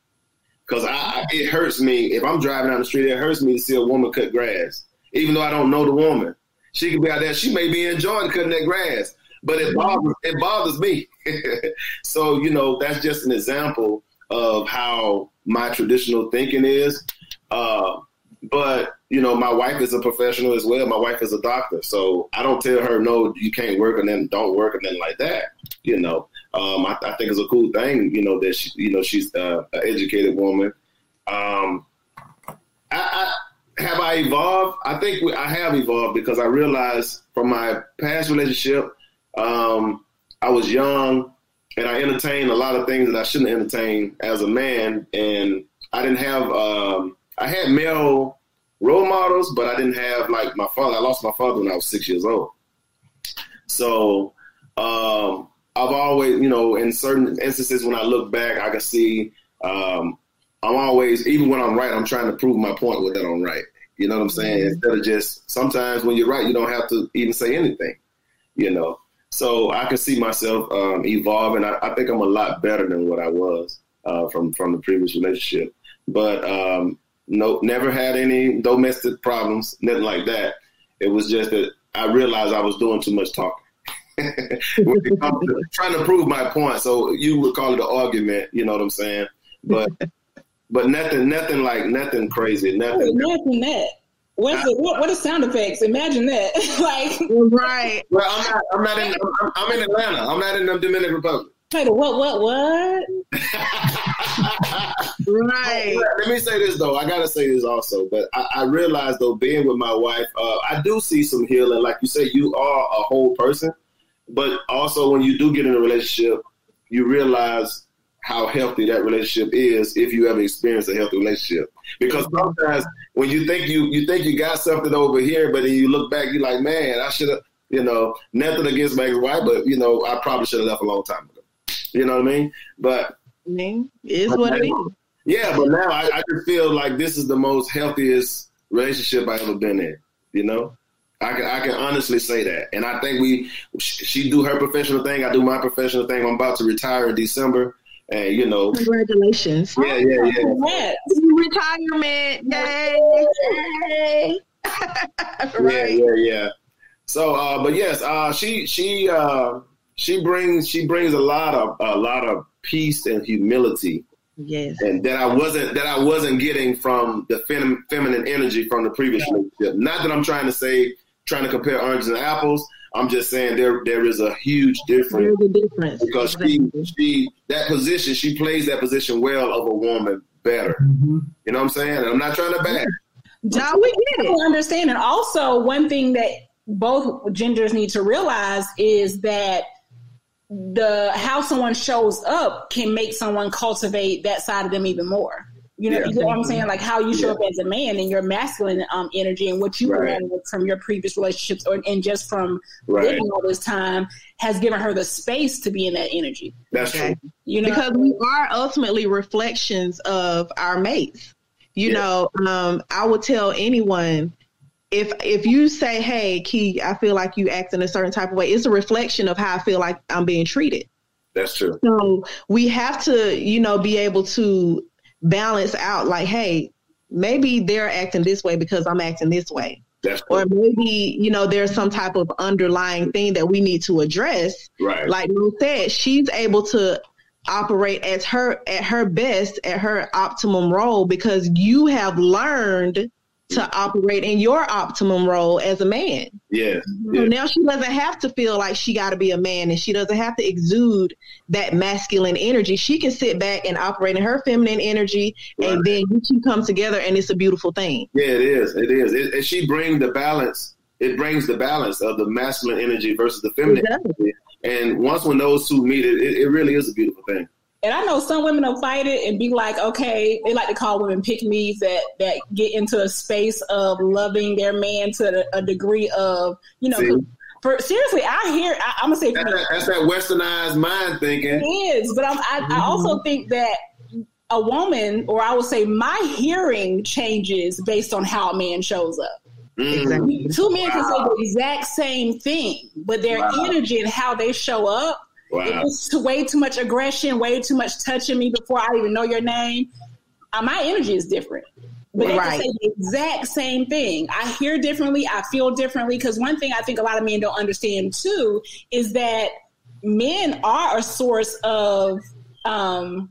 Because I, it hurts me if I'm driving down the street. It hurts me to see a woman cut grass, even though I don't know the woman. She could be out there. She may be enjoying cutting that grass, but it bothers it bothers me. so you know that's just an example of how my traditional thinking is. Uh, but you know, my wife is a professional as well. My wife is a doctor, so I don't tell her no, you can't work, and then don't work, and then like that. You know, um, I, I, think it's a cool thing. You know that she, you know she's uh, an educated woman. Um, I, I, have I evolved. I think we, I have evolved because I realized from my past relationship um, I was young and I entertained a lot of things that I shouldn't entertain as a man. And I didn't have, um, I had male role models, but I didn't have like my father. I lost my father when I was six years old. So um, I've always, you know, in certain instances when I look back, I can see um, I'm always, even when I'm right, I'm trying to prove my point with that I'm right. You know what I'm saying? Mm-hmm. Instead of just sometimes when you're right, you don't have to even say anything. You know, so I can see myself um, evolving. I, I, think I'm a lot better than what I was uh, from from the previous relationship. But um, no, never had any domestic problems, nothing like that. It was just that I realized I was doing too much talking. to trying to prove my point. So you would call it an argument, you know what I'm saying? But but nothing, nothing like nothing crazy, nothing. Nothing that. What's the, what, what are sound effects? Imagine that. like right. Well, I'm not. I'm not in. I'm, I'm, in Atlanta. I'm not in the Dominican Republic. Wait, what? What? What? right. Let me say this though. I gotta say this also, but I, I realize though, being with my wife, uh, I do see some healing. Like you say, you are a whole person, but also when you do get in a relationship, you realize how healthy that relationship is if you ever experience a healthy relationship. Because sometimes when you think you you think you got something over here, but then you look back, you're like, man, I should have, you know, nothing against my wife, but you know, I probably should have left a long time ago. You know what I mean? But I mean, it is what it is. Yeah, but now I, I just feel like this is the most healthiest relationship I've ever been in. You know, I can I can honestly say that, and I think we she do her professional thing, I do my professional thing. I'm about to retire in December, and you know, congratulations. Yeah, yeah, yeah. Retirement, yay! yay. right. Yeah, yeah, yeah. So, uh, but yes, uh, she she uh, she brings she brings a lot of a lot of peace and humility. Yes, and that I wasn't that I wasn't getting from the fem, feminine energy from the previous relationship. Not that I'm trying to say trying to compare oranges and apples, I'm just saying there there is a huge difference. There's a difference because exactly. she she that position she plays that position well of a woman better. Mm-hmm. You know what I'm saying? And I'm not trying to back. Now we get it. Understand, and also one thing that both genders need to realize is that the how someone shows up can make someone cultivate that side of them even more. You know, yeah. you know what I'm saying? Like how you show yeah. up as a man and your masculine um, energy and what you right. learned from your previous relationships or and just from right. living all this time has given her the space to be in that energy. That's okay. true. You know, because we are ultimately reflections of our mates. You yeah. know, um, I would tell anyone if if you say, "Hey, Key, I feel like you act in a certain type of way," it's a reflection of how I feel like I'm being treated. That's true. So we have to, you know, be able to balance out like, hey, maybe they're acting this way because I'm acting this way. That's or maybe you know there's some type of underlying thing that we need to address right. like Lou said she's able to operate as her at her best at her optimum role because you have learned to operate in your optimum role as a man. Yeah. So now she doesn't have to feel like she got to be a man and she doesn't have to exude that masculine energy. She can sit back and operate in her feminine energy right. and then you two come together and it's a beautiful thing. Yeah, it is. It is. It, and she brings the balance. It brings the balance of the masculine energy versus the feminine. And once when those two meet, it, it really is a beautiful thing. And I know some women will fight it and be like, okay, they like to call women pick me's that that get into a space of loving their man to a degree of, you know, See? for seriously, I hear. I, am gonna say that's that, that's that, westernized mind thinking. It is, but I, mm-hmm. I also think that a woman, or I would say, my hearing changes based on how a man shows up. Exactly. Two men wow. can say the exact same thing, but their wow. energy and how they show up Wow. It was way too much aggression, way too much touching me before I even know your name. Uh, my energy is different. But they right. say the exact same thing. I hear differently. I feel differently. Because one thing I think a lot of men don't understand too is that men are a source of um,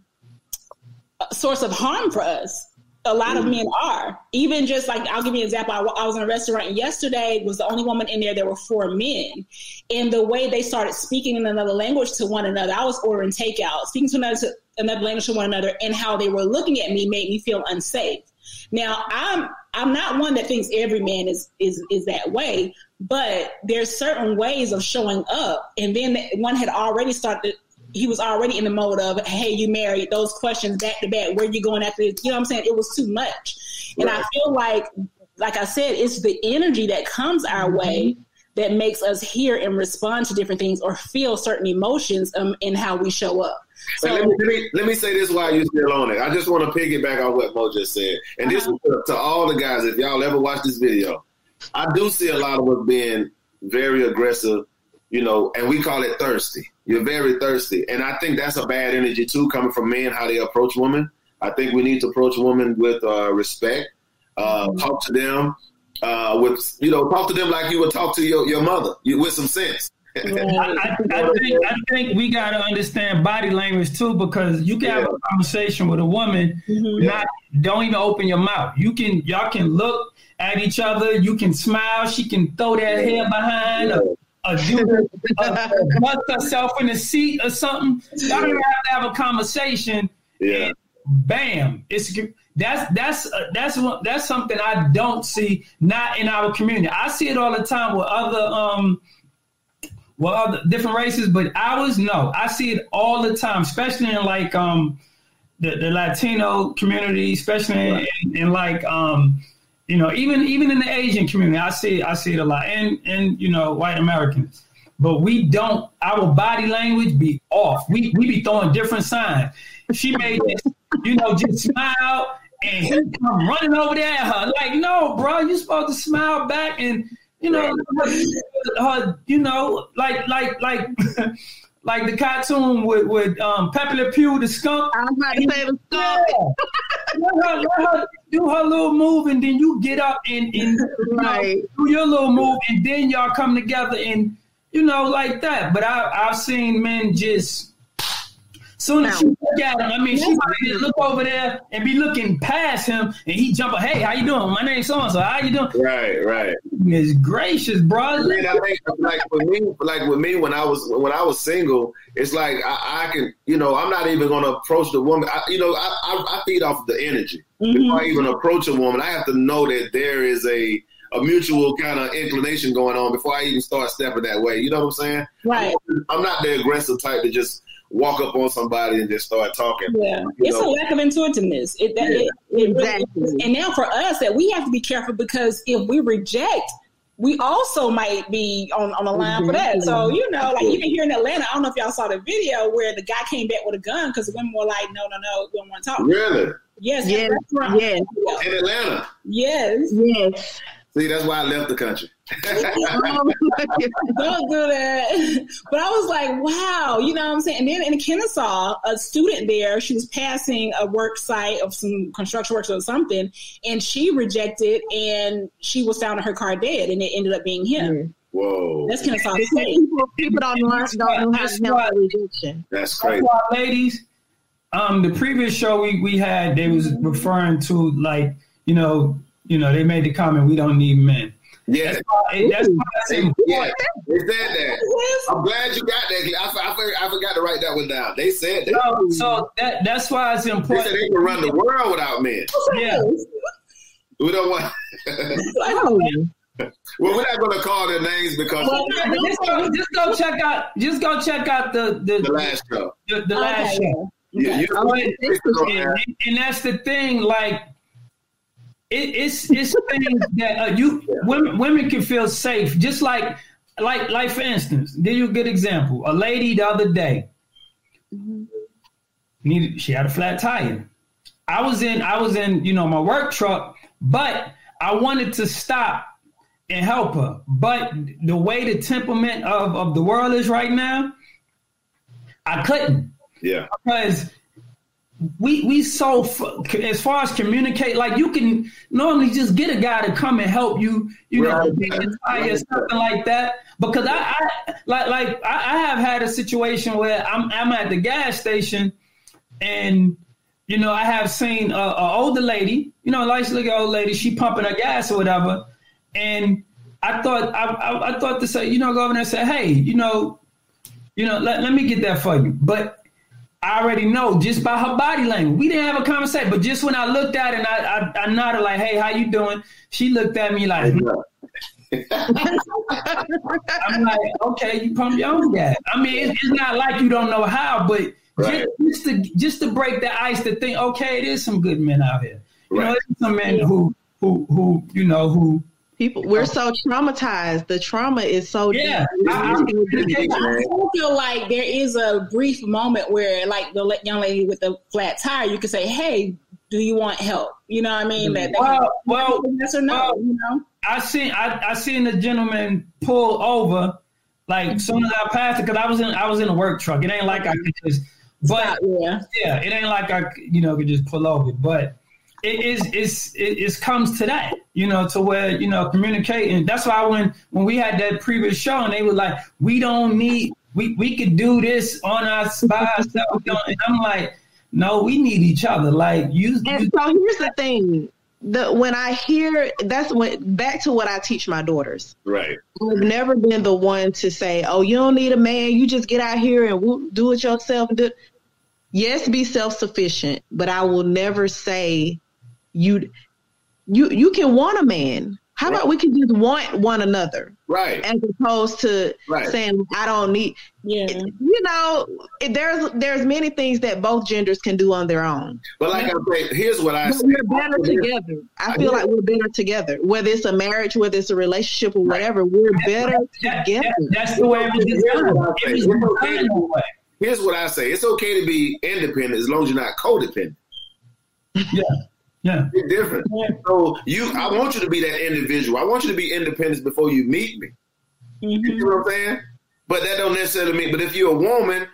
a source of harm for us a lot of mm-hmm. men are. Even just like, I'll give you an example. I, I, was in a restaurant yesterday, was the only woman in there. There were four men. And the way they started speaking in another language to one another, I was ordering takeout, speaking to another, another language to one another, and how they were looking at me made me feel unsafe. Now, I'm I'm not one that thinks every man is is is that way, but there's certain ways of showing up. And then one had already started he was already in the mode of, hey, you married, those questions back to back, where you going after this? You know what I'm saying? It was too much. Right. And I feel like, like I said, it's the energy that comes our mm-hmm. way that makes us hear and respond to different things or feel certain emotions um, in how we show up. So, let, me, let, me, let, me, say this while you're still on it. I just want to piggyback on what Mo just said. And uh-huh. this is to all the guys, if y'all ever watch this video, I do see a lot of us being very aggressive, you know, and we call it thirsty. You're very thirsty. And I think that's a bad energy too, coming from men, how they approach women. I think we need to approach women with uh, respect, uh, mm-hmm. talk to them uh, with, you know, talk to them like you would talk to your, your mother you, with some sense. I, I, I, think, I think we got to understand body language too, because you can yeah. have a conversation with a woman, mm-hmm. not don't even open your mouth. You can y'all can look at each other. You can smile. She can throw that hair behind. Yeah a dude uh, herself in a seat or something. Y'all don't have to have a conversation. Yeah. bam, it's that's that's uh, that's that's something I don't see not in our community. I see it all the time with other um with other different races, but ours no. I see it all the time, especially in like um the, the Latino community, especially right. in, in like um you know, even even in the Asian community, I see I see it a lot, and and you know, white Americans. But we don't. Our body language be off. We we be throwing different signs. She made this, you know, just smile, and he come running over there at her. Like, no, bro, you supposed to smile back, and you know, her, you know, like like like. like the cartoon with with um, Pepe Le Pew, the skunk. I was about to say the skunk. Yeah. let, her, let her do her little move, and then you get up and, and right. know, do your little move, and then y'all come together and you know like that. But I I've seen men just Soon as she look at him, I mean, she might look over there and be looking past him, and he jump up. Hey, how you doing? My name's so and so. How you doing? Right, right. Is gracious, bro. I mean, I think like with me, like with me when I was when I was single, it's like I, I can, you know, I'm not even going to approach the woman. I, you know, I, I, I feed off the energy mm-hmm. before I even approach a woman. I have to know that there is a a mutual kind of inclination going on before I even start stepping that way. You know what I'm saying? Right. I'm not the aggressive type to just walk up on somebody and just start talking. Yeah, it's know? a lack of intuitiveness. It, that, yeah. it, it exactly. Really and now for us, that we have to be careful because if we reject, we also might be on, on the line mm-hmm. for that. So, you know, like even here in Atlanta, I don't know if y'all saw the video where the guy came back with a gun because the women were like, no, no, no, we don't want to talk. Really? Yes. Yes. yes. In Atlanta? Yes. Yes. See, that's why I left the country. Don't do that. But I was like, wow, you know what I'm saying? And then in Kennesaw, a student there, she was passing a work site of some construction works or something, and she rejected, and she was found in her car dead, and it ended up being him. Mm. Whoa. That's Kennesaw State. People, people don't know, don't know how to handle rejection. That's crazy. That's ladies, um, the previous show we, we had, they was referring to like, you know, you know, they made the comment, we don't need men. Yeah, that's why, that's why they, yeah, they said that. I'm glad you got that. I, I, I, forgot to write that one down. They said that. No, so that, that's why it's important. They said they can run the world without men. Yeah. We don't want. well, we're not going to call their names because well, just, go, just, go, check out. Just go check out the the, the last show. The, the last okay. show. Yeah, and, and that's the thing. Like it, it's it's things that uh, you women women can feel safe. Just like like like for instance, give you a good example. A lady the other day mm-hmm. needed she had a flat tire. I was in I was in you know my work truck, but I wanted to stop and help her. But the way the temperament of, of the world is right now, I couldn't. Yeah. Because we we so as far as communicate like you can normally just get a guy to come and help you you right. know right. something like that because I, I like like I, I, have had a situation where I'm I'm at the gas station and you know I have seen a, a older lady you know nice looking old lady she pumping her gas or whatever and I thought I, I, I thought to say you know go over there and say hey you know you know let, let me get that for you but I already know just by her body language. We didn't have a conversation, but just when I looked at her and I, I, I nodded like, "Hey, how you doing?" She looked at me like, "I'm like, okay, you pump your own gas." I mean, it's, it's not like you don't know how, but right. just, just, to just to break the ice, to think, okay, it is some good men out here. You right. know, there's some men who who who you know who People, we're so traumatized. The trauma is so yeah. deep. I, I, feel like there is a brief moment where, like the young lady with the flat tire, you could say, "Hey, do you want help?" You know what I mean? That, well, well, yes or no. Well, you know, I seen I, I seen the gentleman pull over like mm soon as I passed it because I was in I was in a work truck. It ain't like I could just, but yeah, yeah, it ain't like I you know could just pull over, but it is it's it, it comes to that, you know, to where you know communicating. That's why when when we had that previous show and they were like, we don't need we we could do this on our by ourselves. And I'm like, no, we need each other. Like you. And you, so here's the thing. The, when I hear that's when back to what I teach my daughters. Right. I've never been the one to say, "Oh, you don't need a man. You just get out here and do it yourself." Yes, be self sufficient, but I will never say you you you can want a man. How right. about we can just want one another, right? As opposed to right. saying I don't need. Yeah, you know, there's there's many things that both genders can do on their own. But like yeah. I say, here's what I. But we're better together. I feel like we're better together. Whether it's a marriage, whether it's a relationship, or whatever, we're better that, together. That, that's the way it was designed. Here's what I say: It's okay to be independent as long as you're not codependent. Yeah. Yeah. It's different. Yeah. So you I want you to be that individual. I want you to be independent before you meet me. Mm-hmm. You know what I'm saying? But that don't necessarily mean but if you're a woman,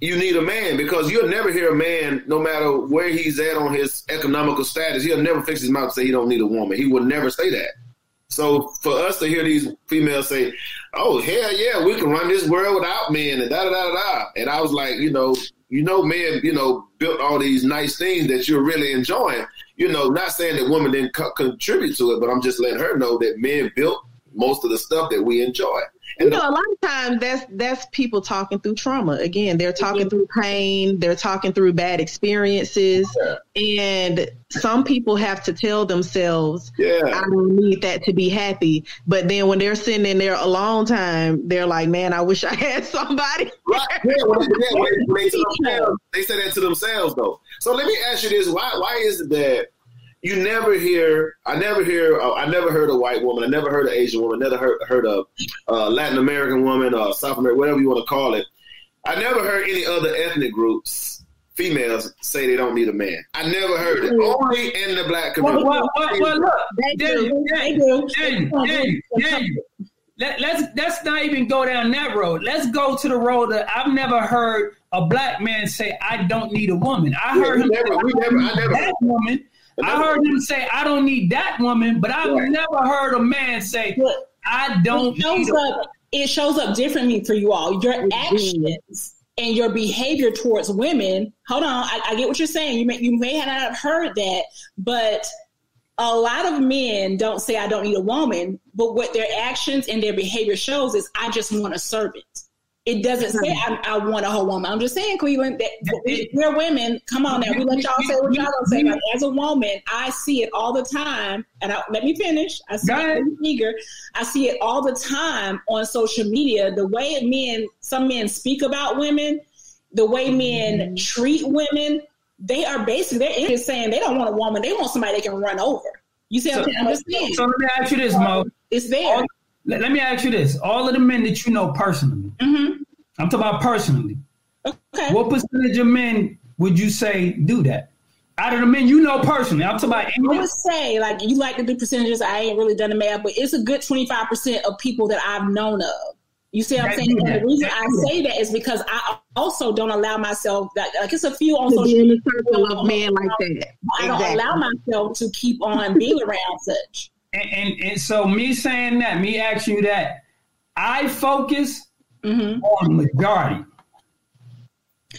you need a man because you'll never hear a man, no matter where he's at on his economical status, he'll never fix his mouth and say he don't need a woman. He will never say that. So for us to hear these females say, "Oh hell yeah, we can run this world without men," and da da da da, and I was like, you know, you know, men, you know, built all these nice things that you're really enjoying you know, not saying that women didn't co- contribute to it, but I'm just letting her know that men built most of the stuff that we enjoy. And you know, a lot of times that's that's people talking through trauma. Again, they're talking mm-hmm. through pain, they're talking through bad experiences, yeah. and some people have to tell themselves, "Yeah, I don't need that to be happy." But then when they're sitting in there a long time, they're like, "Man, I wish I had somebody." Right. Yeah, well, they, they, they say that to themselves, though. So let me ask you this: Why why is it that you never hear. I never hear. Uh, I never heard a white woman. I never heard an Asian woman. Never heard heard a uh, Latin American woman or South American, whatever you want to call it. I never heard any other ethnic groups females say they don't need a man. I never heard it. Only in the black community. Well, well, well, well look, They Daniel, do. They Daniel, do. Daniel, Daniel, Daniel. Let, let's let's not even go down that road. Let's go to the road that I've never heard a black man say, "I don't need a woman." I Yeah, heard we him never- say, we "I never- I never- that woman." I heard him say, "I don't need that woman," but I've Right. never heard a man say, "I don't it shows need a up. It shows up differently for you all. Your actions and your behavior towards women. Hold on, I, I get what you're saying. You may you may not have heard that, but a lot of men don't say I don't need a woman, but what their actions and their behavior shows is I just want a servant. It doesn't say I, I want a whole woman. I'm just saying, Cleveland, that we, we're women. Come on now, we let y'all say what y'all gonna say. Like, as a woman, I see it all the time, and I, let me finish. I see it eager. I see it all the time on social media. The way men, some men speak about women, the way men mm-hmm. treat women, they are basically they're just saying they don't want a woman. They want somebody they can run over. You see what I'm saying? I'm just saying. So let me ask you this, Mo. It's there. All- let, let me ask you this: All of the men that you know personally, hmm I'm talking about personally. Okay. What percentage of men would you say do that? Out of the men you know personally, I'm talking about. I would say, like, you like to do percentages. I ain't really done the math, but it's a good 25% of people that I've known of. You see what I'm saying? And the reason I say that is because I also don't allow myself, that, like, it's a few on To social in media. a circle of men like that. I don't Exactly. allow myself to keep on being around such. And, and and so me saying that, me asking you that, I focus hmm on majority.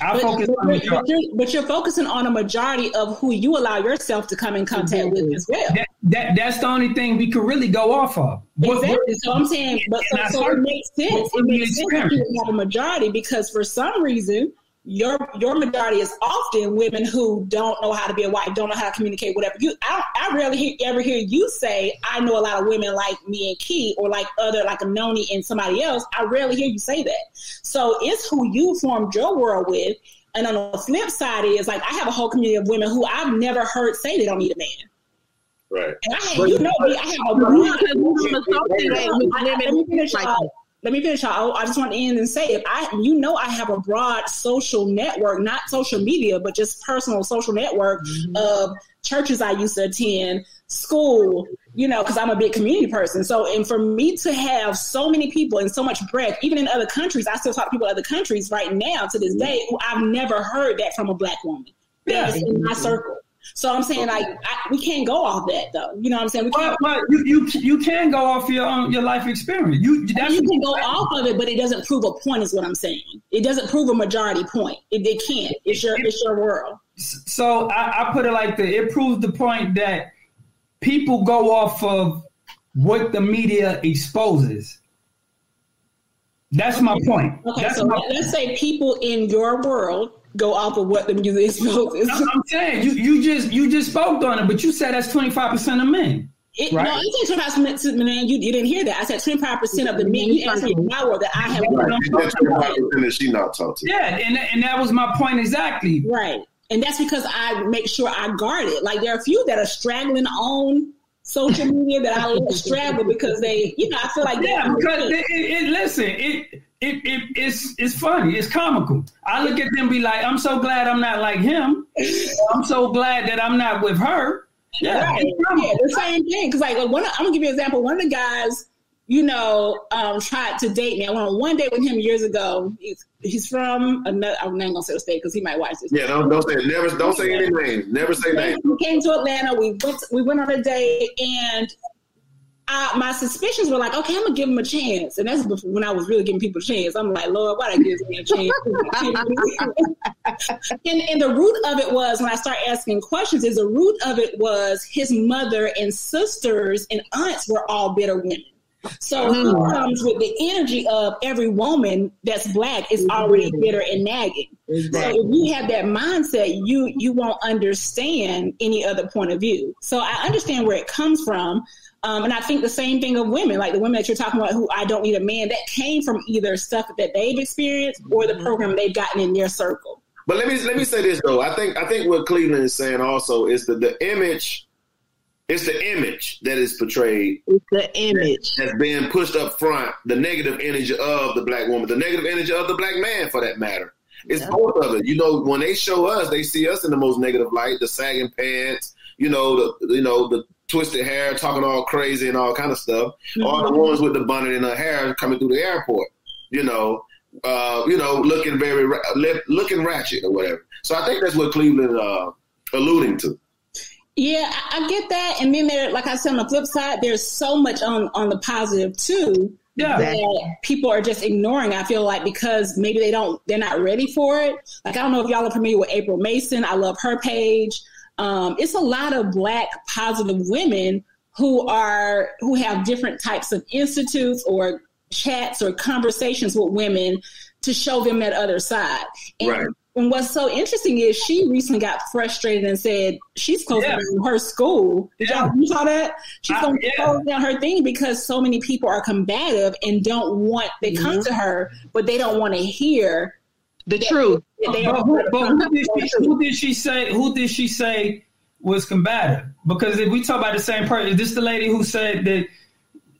I But, focus but, on majority. but, you're, but you're focusing on a majority of who you allow yourself to come in contact with as well. That, that that's the only thing we could really go off of. What- Exactly. So I'm saying, but so, so it makes sense. It makes sense you have a majority because for some reason your your majority is often women who don't know how to be a wife, don't know how to communicate, whatever. You, I, I rarely hear, ever hear you say, "I know a lot of women like me and Key, or like other like a Noni and somebody else." I rarely hear you say that. So it's who you formed your world with. And on the flip side is like I have a whole community of women who I've never heard say they don't need a man. Right. And I you know me, I have a broad Because we don't associate with I- I- let me women finish like y'all. Let me finish y'all. I just want to end and say if I you know I have a broad social network, not social media, but just personal social network mm-hmm. of churches I used to attend, school, you know, because I'm a big community person. So and for me to have so many people and so much breadth, even in other countries, I still talk to people in other countries right now to this day who I've never heard that from a black woman. That's in my circle. So I'm saying like I, we can't go off that though. You know what I'm saying? We can't but you, you you can go off your um, your life experience. You that's you can go off of it, but it doesn't prove a point. Is what I'm saying. It doesn't prove a majority point. It, it can't. It's your it's your world. so I, I put it like that. It proves the point that people go off of what the media exposes. That's my point. Okay, That's so let's say people in your world go off of what the music exposes. I'm I'm saying you you just you just spoke on it, but you said that's twenty five percent of men. It, Right. No, I said twenty five percent. Man, you, you didn't hear that. I said twenty five percent of the men. You asked me in my world that I have. Right. That's the that she not talking to. Yeah, and and that was my point exactly. Right. And that's because I make sure I guard it. Like there are a few that are straggling on social media that I let straggle because they, you know, I feel like Yeah, because it, it, it listen, it, it it it's it's funny, it's comical. I look at them and be like, I'm so glad I'm not like him. I'm so glad that I'm not with her. Yeah, Right. Yeah, the same thing. Because like one, of- I'm gonna give you an example. One of the guys, you know, um, tried to date me. I went on one date with him years ago. He's he's from another. I'm not gonna say the state because he might watch this. Yeah, don't don't say never don't say any names. Never say names. We came to Atlanta. We went. We went on a date, and I, my suspicions were like, okay, I'm gonna give him a chance. And that's before, when I was really giving people a chance. I'm like, Lord, why did I give him a chance? and, and the root of it was when I started asking questions. Is the root of it was his mother and sisters and aunts were all bitter women. So he mm-hmm. comes with the energy of every woman that's black is mm-hmm. already bitter and nagging. So if you have that mindset, you you won't understand any other point of view. So I understand where it comes from. Um, and I think the same thing of women, like the women that you're talking about who I don't need a man, that came from either stuff that they've experienced or the program they've gotten in their circle. But let me let me say this though. I think I think what Cleveland is saying also is that the image, it's the image that is portrayed It's the image. that's being pushed up front. The negative energy of the black woman, the negative energy of the black man, for that matter. It's yeah. both of it. You know, when they show us, they see us in the most negative light, the sagging pants, you know, the you know, the twisted hair, talking all crazy and all kind of stuff. Mm-hmm. Or the ones with the bonnet in her hair coming through the airport, you know, uh, you know, looking very looking ratchet or whatever. So I think that's what Cleveland uh, alluding to. Yeah, I, get that. And then there, like I said, on the flip side, there's so much on on the positive too. Yeah. That people are just ignoring. I feel like because maybe they don't, they're not ready for it. Like I don't know if y'all are familiar with April Mason. I love her page. Um, it's a lot of black positive women who are who have different types of institutes or chats or conversations with women to show them that other side. And right. And what's so interesting is she recently got frustrated and said she's closing yeah. down her school. Did yeah. y'all you saw that? She's going to yeah. close down her thing because so many people are combative and don't want they mm-hmm. come to her, but they don't want to hear the that, truth. That but, who, but who, did she, who did she say? Who did she say was combative? Because if we talk about the same person, is this the lady who said that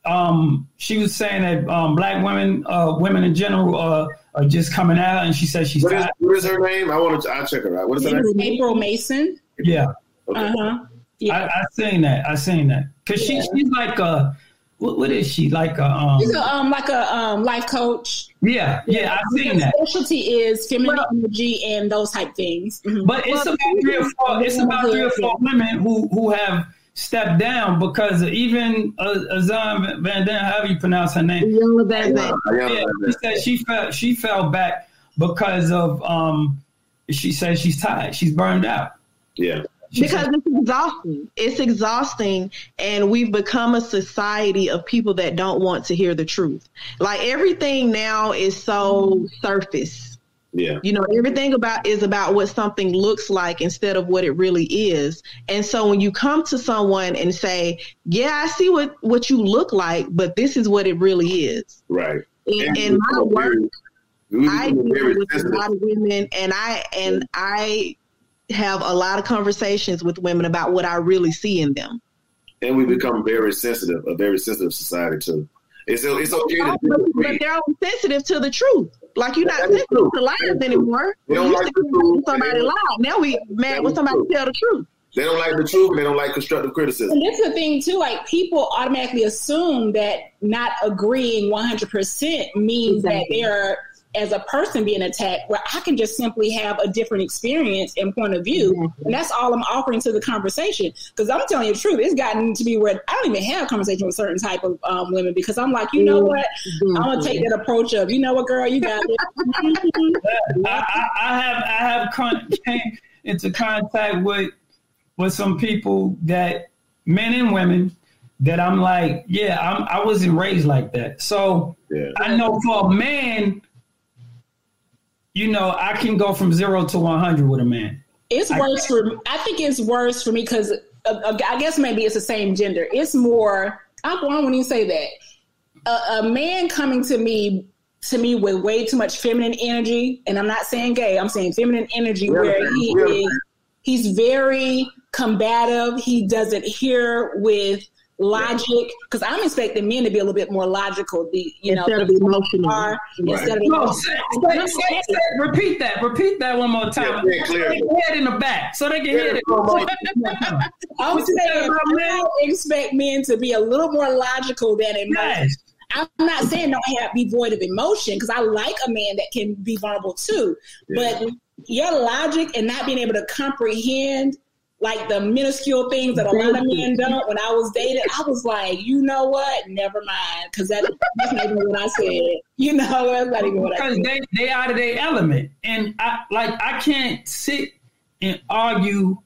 um, she was saying that um, black women, uh, women in general, uh, are just coming out, and she says she's. What is, what is her name? I want to. I check her out. What is her name? April Mason. Yeah. Okay. Uh huh. Yeah. I, I seen that. I seen that because yeah. she, she's like a. What, what is she like a? Um, she's a, um like a um life coach. Yeah, yeah, I've seen that. Specialty is feminine well, energy and those type things. Mm-hmm. But it's well, about three or four. It's about three or four women who who have stepped down because even uh, Azam Van Dam, however you pronounce her name, yeah, she said she fell she fell back because of um, she says she's tired, she's burned out. Yeah. Because it's exhausting. It's exhausting, and we've become a society of people that don't want to hear the truth. Like everything now is so surface yeah. You know, everything about is about what something looks like instead of what it really is. And so when you come to someone and say, "Yeah, I see what what you look like, but this is what it really is." Right. In, in my work, I deal with a lot of women, and I and I have a lot of conversations with women about what I really see in them. And we become very sensitive, a very sensitive society too. It's it's okay to but, but they're all sensitive to the truth. Like you're not sensitive to liars anymore. They don't like the truth. Somebody lie. Now we mad when somebody tell the truth. They don't like the truth. They don't like constructive criticism. And that's the thing too. Like people automatically assume that not agreeing 100 percent means exactly. that they're as a person being attacked where I can just simply have a different experience and point of view. Mm-hmm. And that's all I'm offering to the conversation. Because I'm telling you the truth, it's gotten to be where I don't even have conversation with certain type of um, women because I'm like, you know what? Mm-hmm. I'm gonna take that approach of, you know what, girl, you got it. I, I, I, have I have con- came into contact with with some people that men and women that I'm like, yeah, I'm, I wasn't raised like that. So yeah. I know for a man you know, I can go from zero to 100 with a man. It's worse for, I think it's worse for me because uh, uh, I guess maybe it's the same gender. It's more, I don't want to say that. A, a, man coming to me, to me with way too much feminine energy, and I'm not saying gay, I'm saying feminine energy where he is, he's very combative. He doesn't hear with logic because I'm expecting men to be a little bit more logical. The you instead know of emotional, are, right. instead of no, say, say, say, repeat that. Repeat that one more time. Yeah, clear. Head in the back so they can hear it. I'm saying I expect men to be a little more logical than emotional. Yes. I'm not saying don't have be void of emotion because I like a man that can be vulnerable too. Yeah. But your logic and not being able to comprehend like the minuscule things that a lot of men don't. When I was dating, I was like, you know what? Never mind, because that, that's not even what I said. You know, that's not even what because I said. Because they they out of their element, and I like I can't sit and argue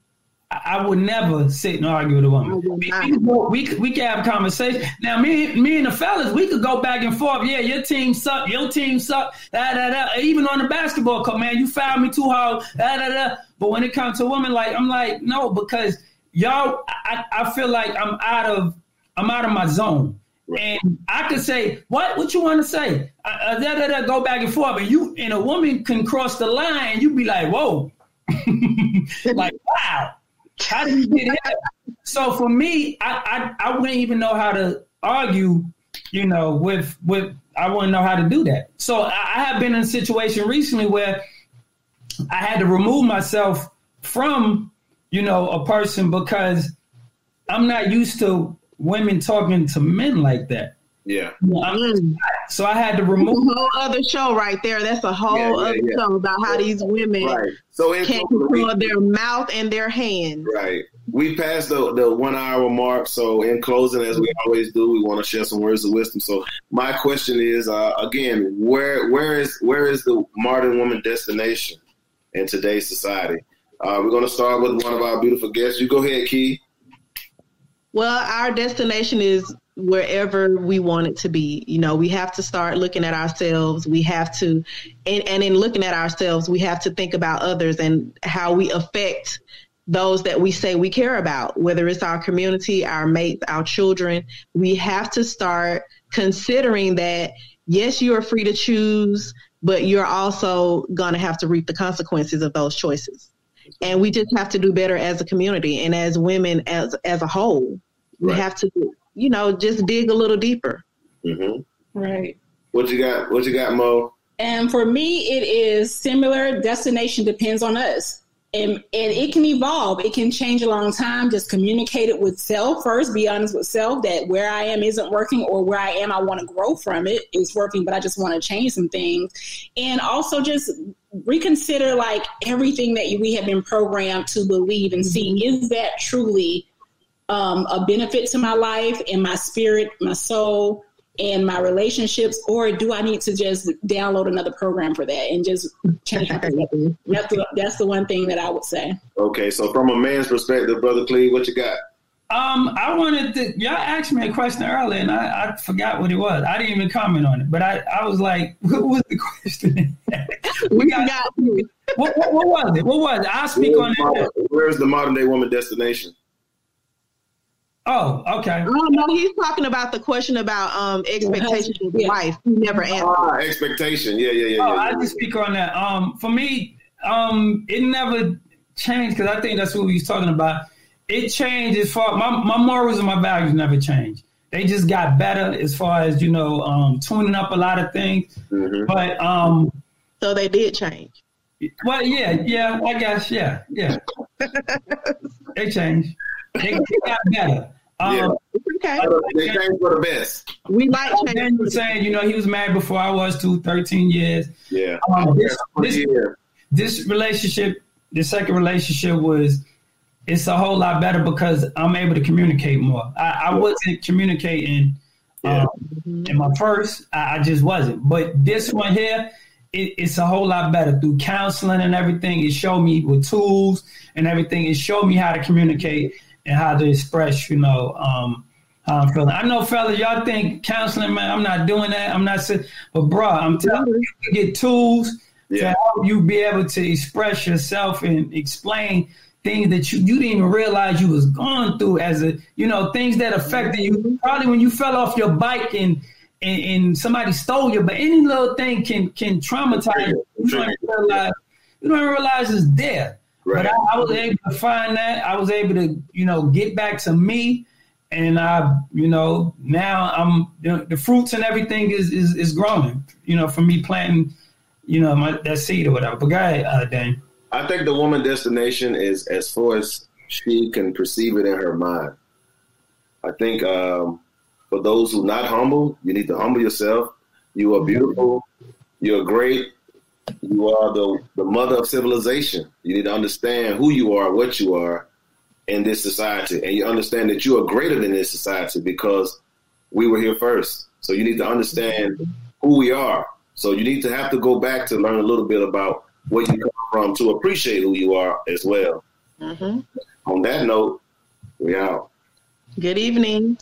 I would never sit and argue with a woman. We, we, we, can have conversation. Now, me, me and the fellas, we could go back and forth. Yeah, your team suck. Your team suck. Da, da, da. Even on the basketball court, man, you fouled me too hard. Da, da, da. But when it comes to women, like I'm like, no, because y'all, I, I feel like I'm out of, I'm out of my zone. And I could say, what? What you want to say? Uh, da, da, da, go back and forth. And you and a woman can cross the line. You'd be like, whoa, like wow. How did you get here? So for me, I, I I wouldn't even know how to argue, you know, with with I wouldn't know how to do that. So I, I have been in a situation recently where I had to remove myself from, you know, a person because I'm not used to women talking to men like that. Yeah. Mm. So I had to That's remove. a whole other show right there. That's a whole Yeah, yeah, other yeah. show about how these women Right. So can't control their mouth and their hands. Right. We passed the, the one hour mark. So, in closing, as we always do, we want to share some words of wisdom. So, my question is, uh, again, where where is where is the modern woman destination in today's society? Uh, we're going to start with one of our beautiful guests. You go ahead, Key. Well, our destination is wherever we want it to be. You know, we have to start looking at ourselves. We have to, and, and in looking at ourselves, we have to think about others and how we affect those that we say we care about, whether it's our community, our mates, our children. We have to start considering that, yes, you are free to choose, but you're also going to have to reap the consequences of those choices. And we just have to do better as a community and as women as as a whole. We have to, you know, just dig a little deeper. hmm Right. What you got? What you got, Mo? And for me, it is similar. Destination depends on us. And, and it can evolve. It can change a long time. Just communicate it with self first. Be honest with self that where I am isn't working, or where I am, I want to grow from it. It's working, but I just want to change some things. And also just reconsider like everything that we have been programmed to believe and see. Is that truly um, a benefit to my life and my spirit, my soul, and my relationships, or do I need to just download another program for that and just change my perspective? That's the, that's the one thing that I would say. Okay, so from a man's perspective, brother Cleve, what you got? Um, I wanted to. Y'all asked me a question earlier, and I, I forgot what it was. I didn't even comment on it, but I, I was like, "What was the question?" We got- got what, what, what was it? What was it? I'll speak on Where's, modern, that. where's the modern day woman destination? Oh, okay. Oh no, he's talking about the question about um expectations of Yeah. wife. He never answered. Ah, expectation. Yeah, yeah, yeah, Oh, yeah. I yeah. just speak on that. Um, for me, um, it never changed because I think that's what we was talking about. It changed as far my my morals and my values never changed. They just got better as far as you know, um, tuning up a lot of things. Mhm. But um, So they did change. well, yeah, yeah, I guess, yeah, yeah. they changed. They, they got better. Um, Yeah. Okay. They came for the best. We like change. Was saying, you know, he was married before I was too, 13 years. Yeah. Um, this, this, Yeah. this relationship, the second relationship was, it's a whole lot better because I'm able to communicate more. I, I wasn't communicating Yeah. um, in my first, I, I just wasn't. But this one here, it, it's a whole lot better through counseling and everything. It showed me with tools and everything. It showed me how to communicate and how to express, you know, um, how I'm feeling. I know, fellas, y'all think counseling, man, I'm not doing that. I'm not saying, but bro, I'm telling you, you get tools to help you be able to express yourself and explain things that you, you didn't even realize you was going through as a, you know, things that affected you. Probably when you fell off your bike and, and, and somebody stole you, but any little thing can, can traumatize you. You don't even realize, you don't even realize it's there. Right. But I, I was able to find that. I was able to, you know, get back to me, and I, you know, now I'm the, the fruits and everything is, is is growing. You know, for me planting, you know, my that seed or whatever. But go ahead, uh, Dane. I think the woman destination is as far as she can perceive it in her mind. I think um, for those who not humble, you need to humble yourself. You are beautiful. You're great. You are the, the mother of civilization. You need to understand who you are, what you are in this society. And you understand that you are greater than this society because we were here first. So you need to understand who we are. So you need to have to go back to learn a little bit about where you come from to appreciate who you are as well. hmm On that note, we out. Good evening.